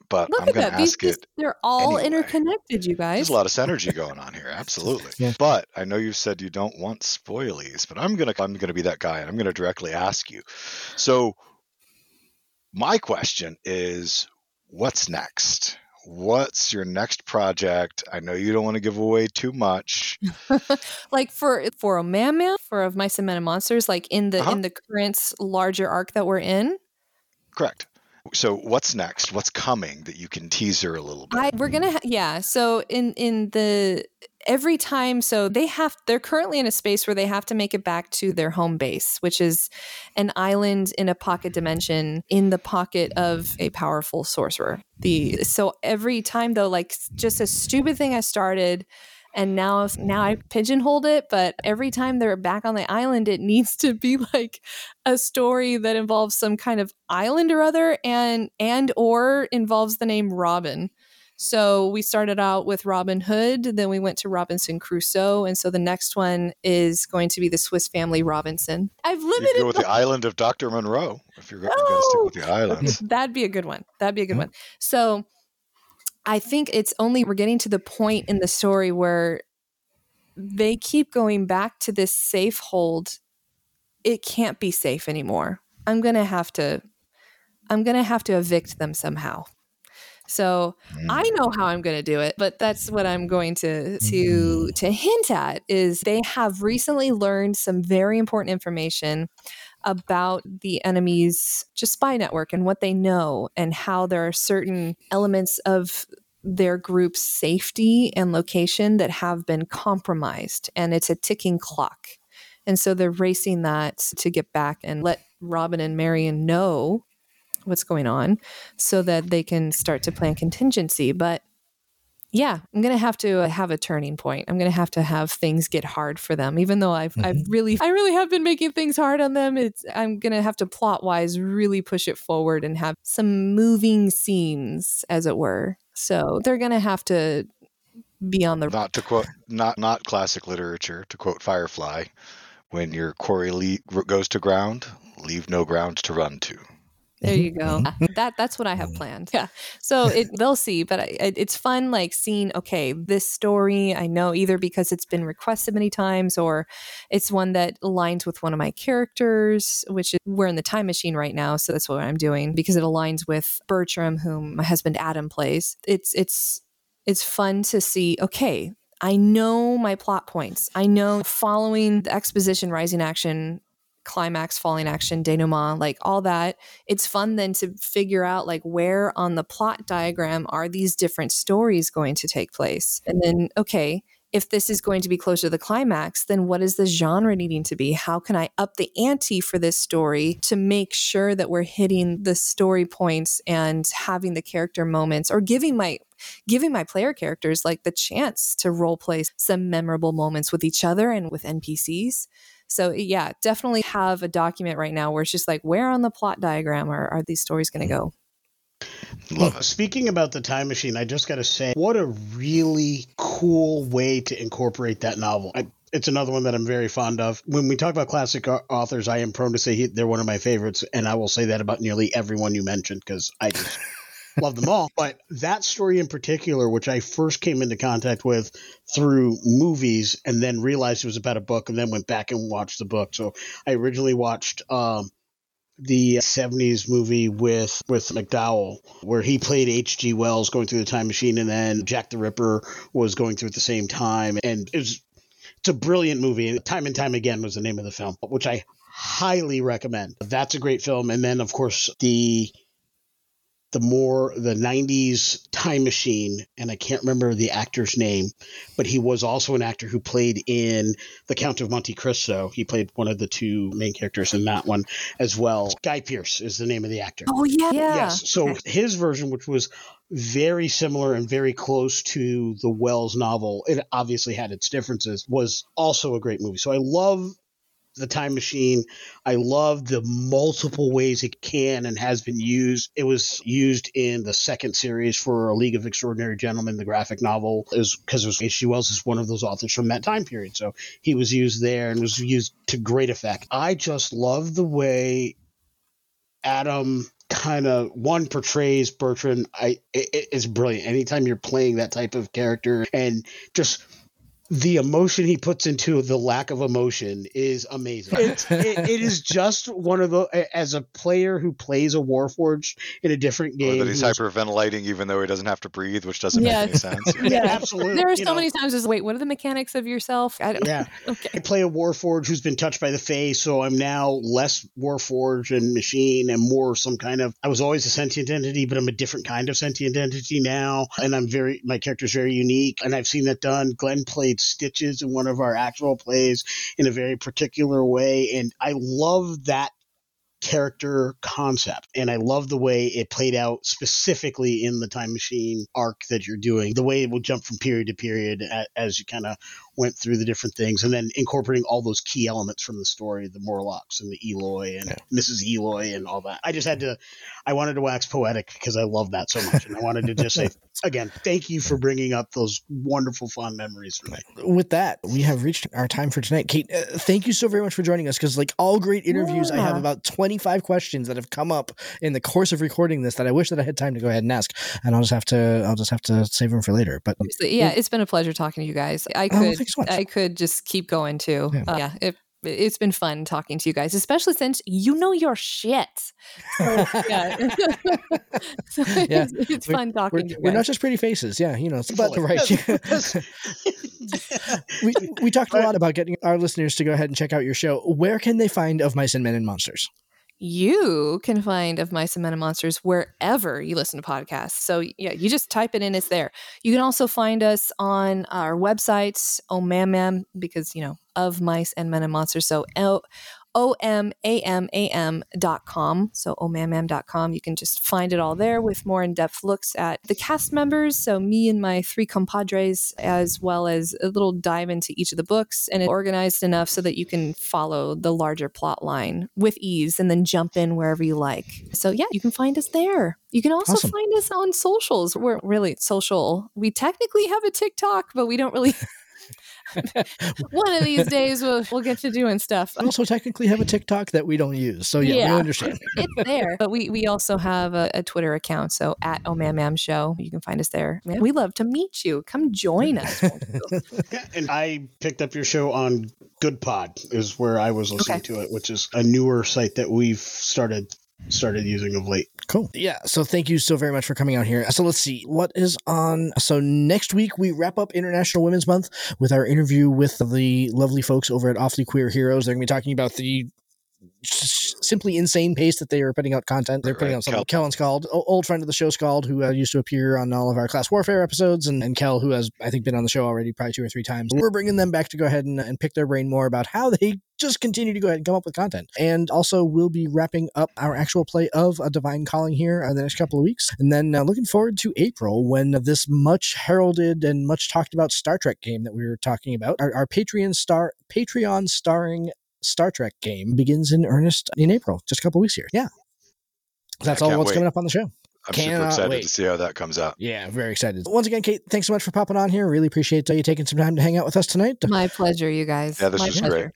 but Look I'm at going that. to ask these- it. they're all anyway. interconnected, you guys. There's a lot of synergy going on here, absolutely. Yeah. But I know you said you don't want spoilies, but I'm gonna I'm gonna be that guy, and I'm gonna directly ask you. So, my question is, what's next? What's your next project? I know you don't want to give away too much. [LAUGHS] like for for a man man for of mice and men and monsters like in the Uh-huh. in the current larger arc that we're in Correct. So, what's next? What's coming that you can teaser a little bit? I, we're gonna ha- yeah so in in the every time so they have they're currently in a space where they have to make it back to their home base which is an island in a pocket dimension in the pocket of a powerful sorcerer the so every time though like just a stupid thing i started and now now I mm-hmm. pigeonholed it, but every time they're back on the island, it needs to be [LAUGHS] like a story that involves some kind of island or other, and and or involves the name Robin. So we started out with Robin Hood, then we went to Robinson Crusoe, and so the next one is going to be the Swiss Family Robinson. I've You limited go with the island of Dr. Moreau if you're going to stick with the islands. [LAUGHS] That'd be a good one. That'd be a good Yeah. one. So I think it's only we're getting to the point in the story where they keep going back to this safe hold. It can't be safe anymore. I'm going to have to I'm going to have to evict them somehow. So I mm. know how I'm going to do it, but that's what I'm going to to mm-hmm. to hint at is they have recently learned some very important information about the enemy's just spy network and what they know and how there are certain elements of their group's safety and location that have been compromised and it's a ticking clock. And so they're racing that to get back and let Robin and Marion know what's going on so that they can start to plan contingency. But yeah, I'm gonna have to uh, have a turning point. I'm gonna have to have things get hard for them, even though I've I've mm-hmm. really I really have been making things hard on them. It's I'm gonna have to plot wise really push it forward and have some moving scenes, as it were. So they're gonna have to be on the not to quote not not classic literature to quote firefly when your quarry le- goes to ground leave no ground to run to There you mm-hmm, go. Mm-hmm. That that's what I have mm-hmm. planned. Yeah. So it they'll see, but I, it- it's fun like seeing okay, this story I know either because it's been requested many times or it's one that aligns with one of my characters, which is, we're in the time machine right now, so that's what I'm doing because it aligns with Bertram whom my husband Adam plays. It's it's it's fun to see okay, I know my plot points. I know following the exposition rising action climax falling action denouement like all that. It's fun then to figure out like where on the plot diagram are these different stories going to take place? And then okay if this is going to be closer to the climax then what is the genre needing to be? How can i up the ante for this story to make sure that we're hitting the story points and having the character moments or giving my giving my player characters like the chance to role play some memorable moments with each other and with npcs so yeah, definitely have a document right now where it's just like, where on the plot diagram are, are these stories going to go? love it Speaking about the time machine, I just got to say, what a really cool way to incorporate that novel. I, it's another one that I'm very fond of. When we talk about classic authors, I am prone to say he, they're one of my favorites, and I will say that about nearly everyone you mentioned because I just love them all. But that story in particular, which I first came into contact with through movies and then realized it was about a book and then went back and watched the book. So I originally watched um, the 70s movie with with McDowell where he played H.G. Wells going through the time machine and then Jack the Ripper was going through at the same time and it was It's a brilliant movie. Time and Time Again was the name of the film, which I highly recommend. That's a great film. And then, of course, the the more the 90s time machine and i can't remember the actor's name but he was also an actor who played in the count of monte cristo. He played one of the two main characters in that one as well. Guy pearce is the name of the actor. Oh yeah, yeah. yes. So his version which was very similar and very close to the wells novel it obviously had its differences was also a great movie. So i love the time machine. I love the multiple ways it can and has been used. It was used in the second series for A League of Extraordinary Gentlemen, the graphic novel, is because H.G. Wells is one of those authors from that time period. So he was used there and was used to great effect. I just love the way Adam kind of one portrays Bertrand. I it, it's brilliant. Anytime you're playing that type of character and just the emotion he puts into the lack of emotion is amazing. It's, [LAUGHS] it, it is just one of the as a player who plays a Warforged in a different Or game. that he's hyperventilating even though he doesn't have to breathe, which doesn't Yeah. make any sense. [LAUGHS] yeah, absolutely. There are you so know. many times. It's wait, what are the mechanics of yourself? I don't. Yeah. [LAUGHS] Okay. I play a Warforged who's been touched by the Fae, so I'm now less Warforged and machine and more some kind of. I was always a sentient entity, but I'm a different kind of sentient entity now, and I'm very. My character's very unique, and I've seen that done. Glenn played Stitches in one of our actual plays in a very particular way, and I love that character concept and i love the way it played out specifically in the time machine arc that you're doing the way it will jump from period to period as you kind of went through the different things and then incorporating all those key elements from the story the morlocks and the Eloi and mrs eloy and all that i just had to i wanted to wax poetic because i love that so much and i wanted to just say [LAUGHS] again thank you for bringing up those wonderful fond memories for me with that, we have reached our time for tonight. Kate, uh, thank you so very much for joining us because, like all great interviews, I have about 25 questions that have come up in the course of recording this that I wish that I had time to go ahead and ask. And I'll just have to, I'll just have to save them for later. But yeah, it's been a pleasure talking to you guys. I Oh, could, thanks so much. I could just keep going too. Yeah. Uh, yeah, it, it's been fun talking to you guys, especially since you know your shit. So, yeah, [LAUGHS] [LAUGHS] so Yeah, it's, it's we're- fun we're, talking to you we're not just pretty faces. Yeah, you know, it's about the right. [LAUGHS] we, we talked a lot about getting our listeners to go ahead and check out your show. Where can they find Of Mice and Men and Monsters? You can find Of Mice and Men and Monsters wherever you listen to podcasts. So yeah, you just type it in, it's there. You can also find us on our websites, oh man man, because you know, of mice and men and monsters. So L O M A M A M dot com. So dot com. You can just find it all there with more in-depth looks at the cast members. So me and my three compadres, as well as a little dive into each of the books, and it's organized enough so that you can follow the larger plot line with ease and then jump in wherever you like. So yeah, you can find us there. You can also Awesome. find us on socials. We're really social. We technically have a TikTok, but we don't really [LAUGHS] one of these days we'll, we'll get to doing stuff. We also technically have a TikTok that we don't use. So yeah, Yeah. we understand. It's there. But we, we also have a, a Twitter account. So at Oh Man Mam Show. You can find us there. Man, we love to meet you. Come join us. [LAUGHS] Yeah, and I picked up your show on Good Pod is where I was listening to it, which is a newer site that we've started started using of late. Cool. Yeah. So thank you so very much for coming out here. So let's see what is on. So next week we wrap up International Women's Month with our interview with the lovely folks over at Awfully Queer Heroes. They're going to be talking about the s- simply insane pace that they are putting out content. They're putting Right. out something. Kellen Scald, o- old friend of the show, Scald, who uh, used to appear on all of our class warfare episodes, and, and Kel, who has I think been on the show already probably two or three times. We're bringing them back to go ahead and, and pick their brain more about how they just continue to go ahead and come up with content. And also, we'll be wrapping up our actual play of A Divine Calling here in the next couple of weeks. And then uh, looking forward to April when this much heralded and much talked about Star Trek game that we were talking about, our, our Patreon star Patreon starring Star Trek game begins in earnest in April, just a couple weeks here. Yeah. That's all what's wait. coming up on the show. I'm Cannot super excited wait. to see how that comes out. Yeah, very excited. Once again, Kate, thanks so much for popping on here. Really appreciate uh, you taking some time to hang out with us tonight. [LAUGHS] My pleasure, you guys. Yeah, this My was pleasure.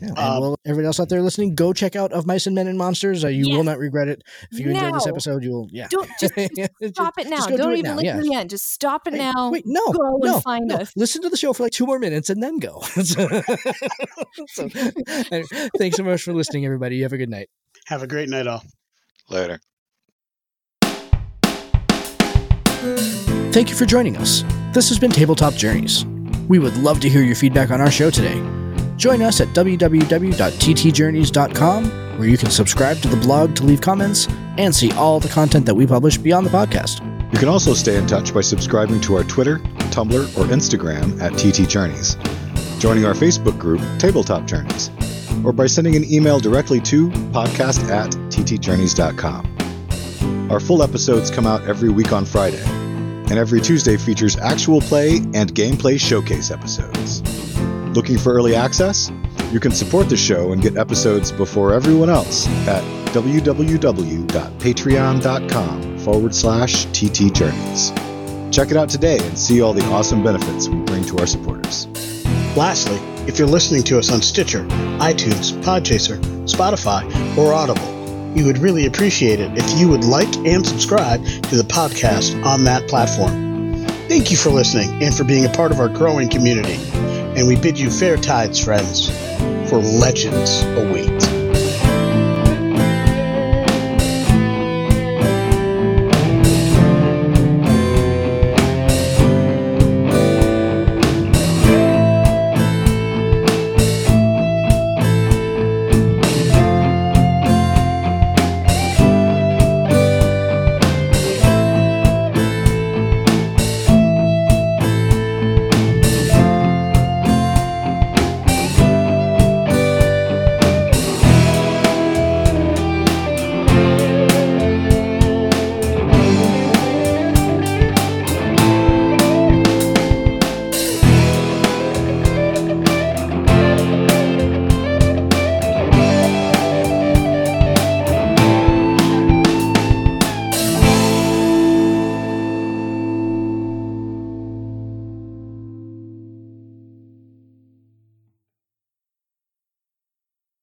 Yeah, and Um, well, everybody else out there listening, go check out Of Mice and Men and Monsters. Uh, you will not regret it. If you enjoyed this episode, you will, yeah. Don't [LAUGHS] just, just Just- stop it now. just go do Don't it even now, listen yeah. to the end. Just stop it Hey, now. Wait, no, Go and find no. us. Listen to the show for like two more minutes and then go. [LAUGHS] so, anyway, thanks so much for listening, everybody. You have a good night. Have a great night all. Later. Thank you for joining us. This has been Tabletop Journeys. We would love to hear your feedback on our show today. Join us at www.ttjourneys.com, where you can subscribe to the blog to leave comments and see all the content that we publish beyond the podcast. You can also stay in touch by subscribing to our Twitter, Tumblr, or Instagram at TT Journeys, joining our Facebook group, Tabletop Journeys, or by sending an email directly to podcast at ttjourneys.com. Our full episodes come out every week on Friday, and every Tuesday features actual play and gameplay showcase episodes. Looking for early access? You can support the show and get episodes before everyone else at www.patreon.com forward slash TT Journeys. Check it out today and see all the awesome benefits we bring to our supporters. Lastly, if you're listening to us on Stitcher, iTunes, Podchaser, Spotify, or Audible, we would really appreciate it if you would like and subscribe to the podcast on that platform. Thank you for listening and for being a part of our growing community. And we bid you fair tides, friends, for legends await.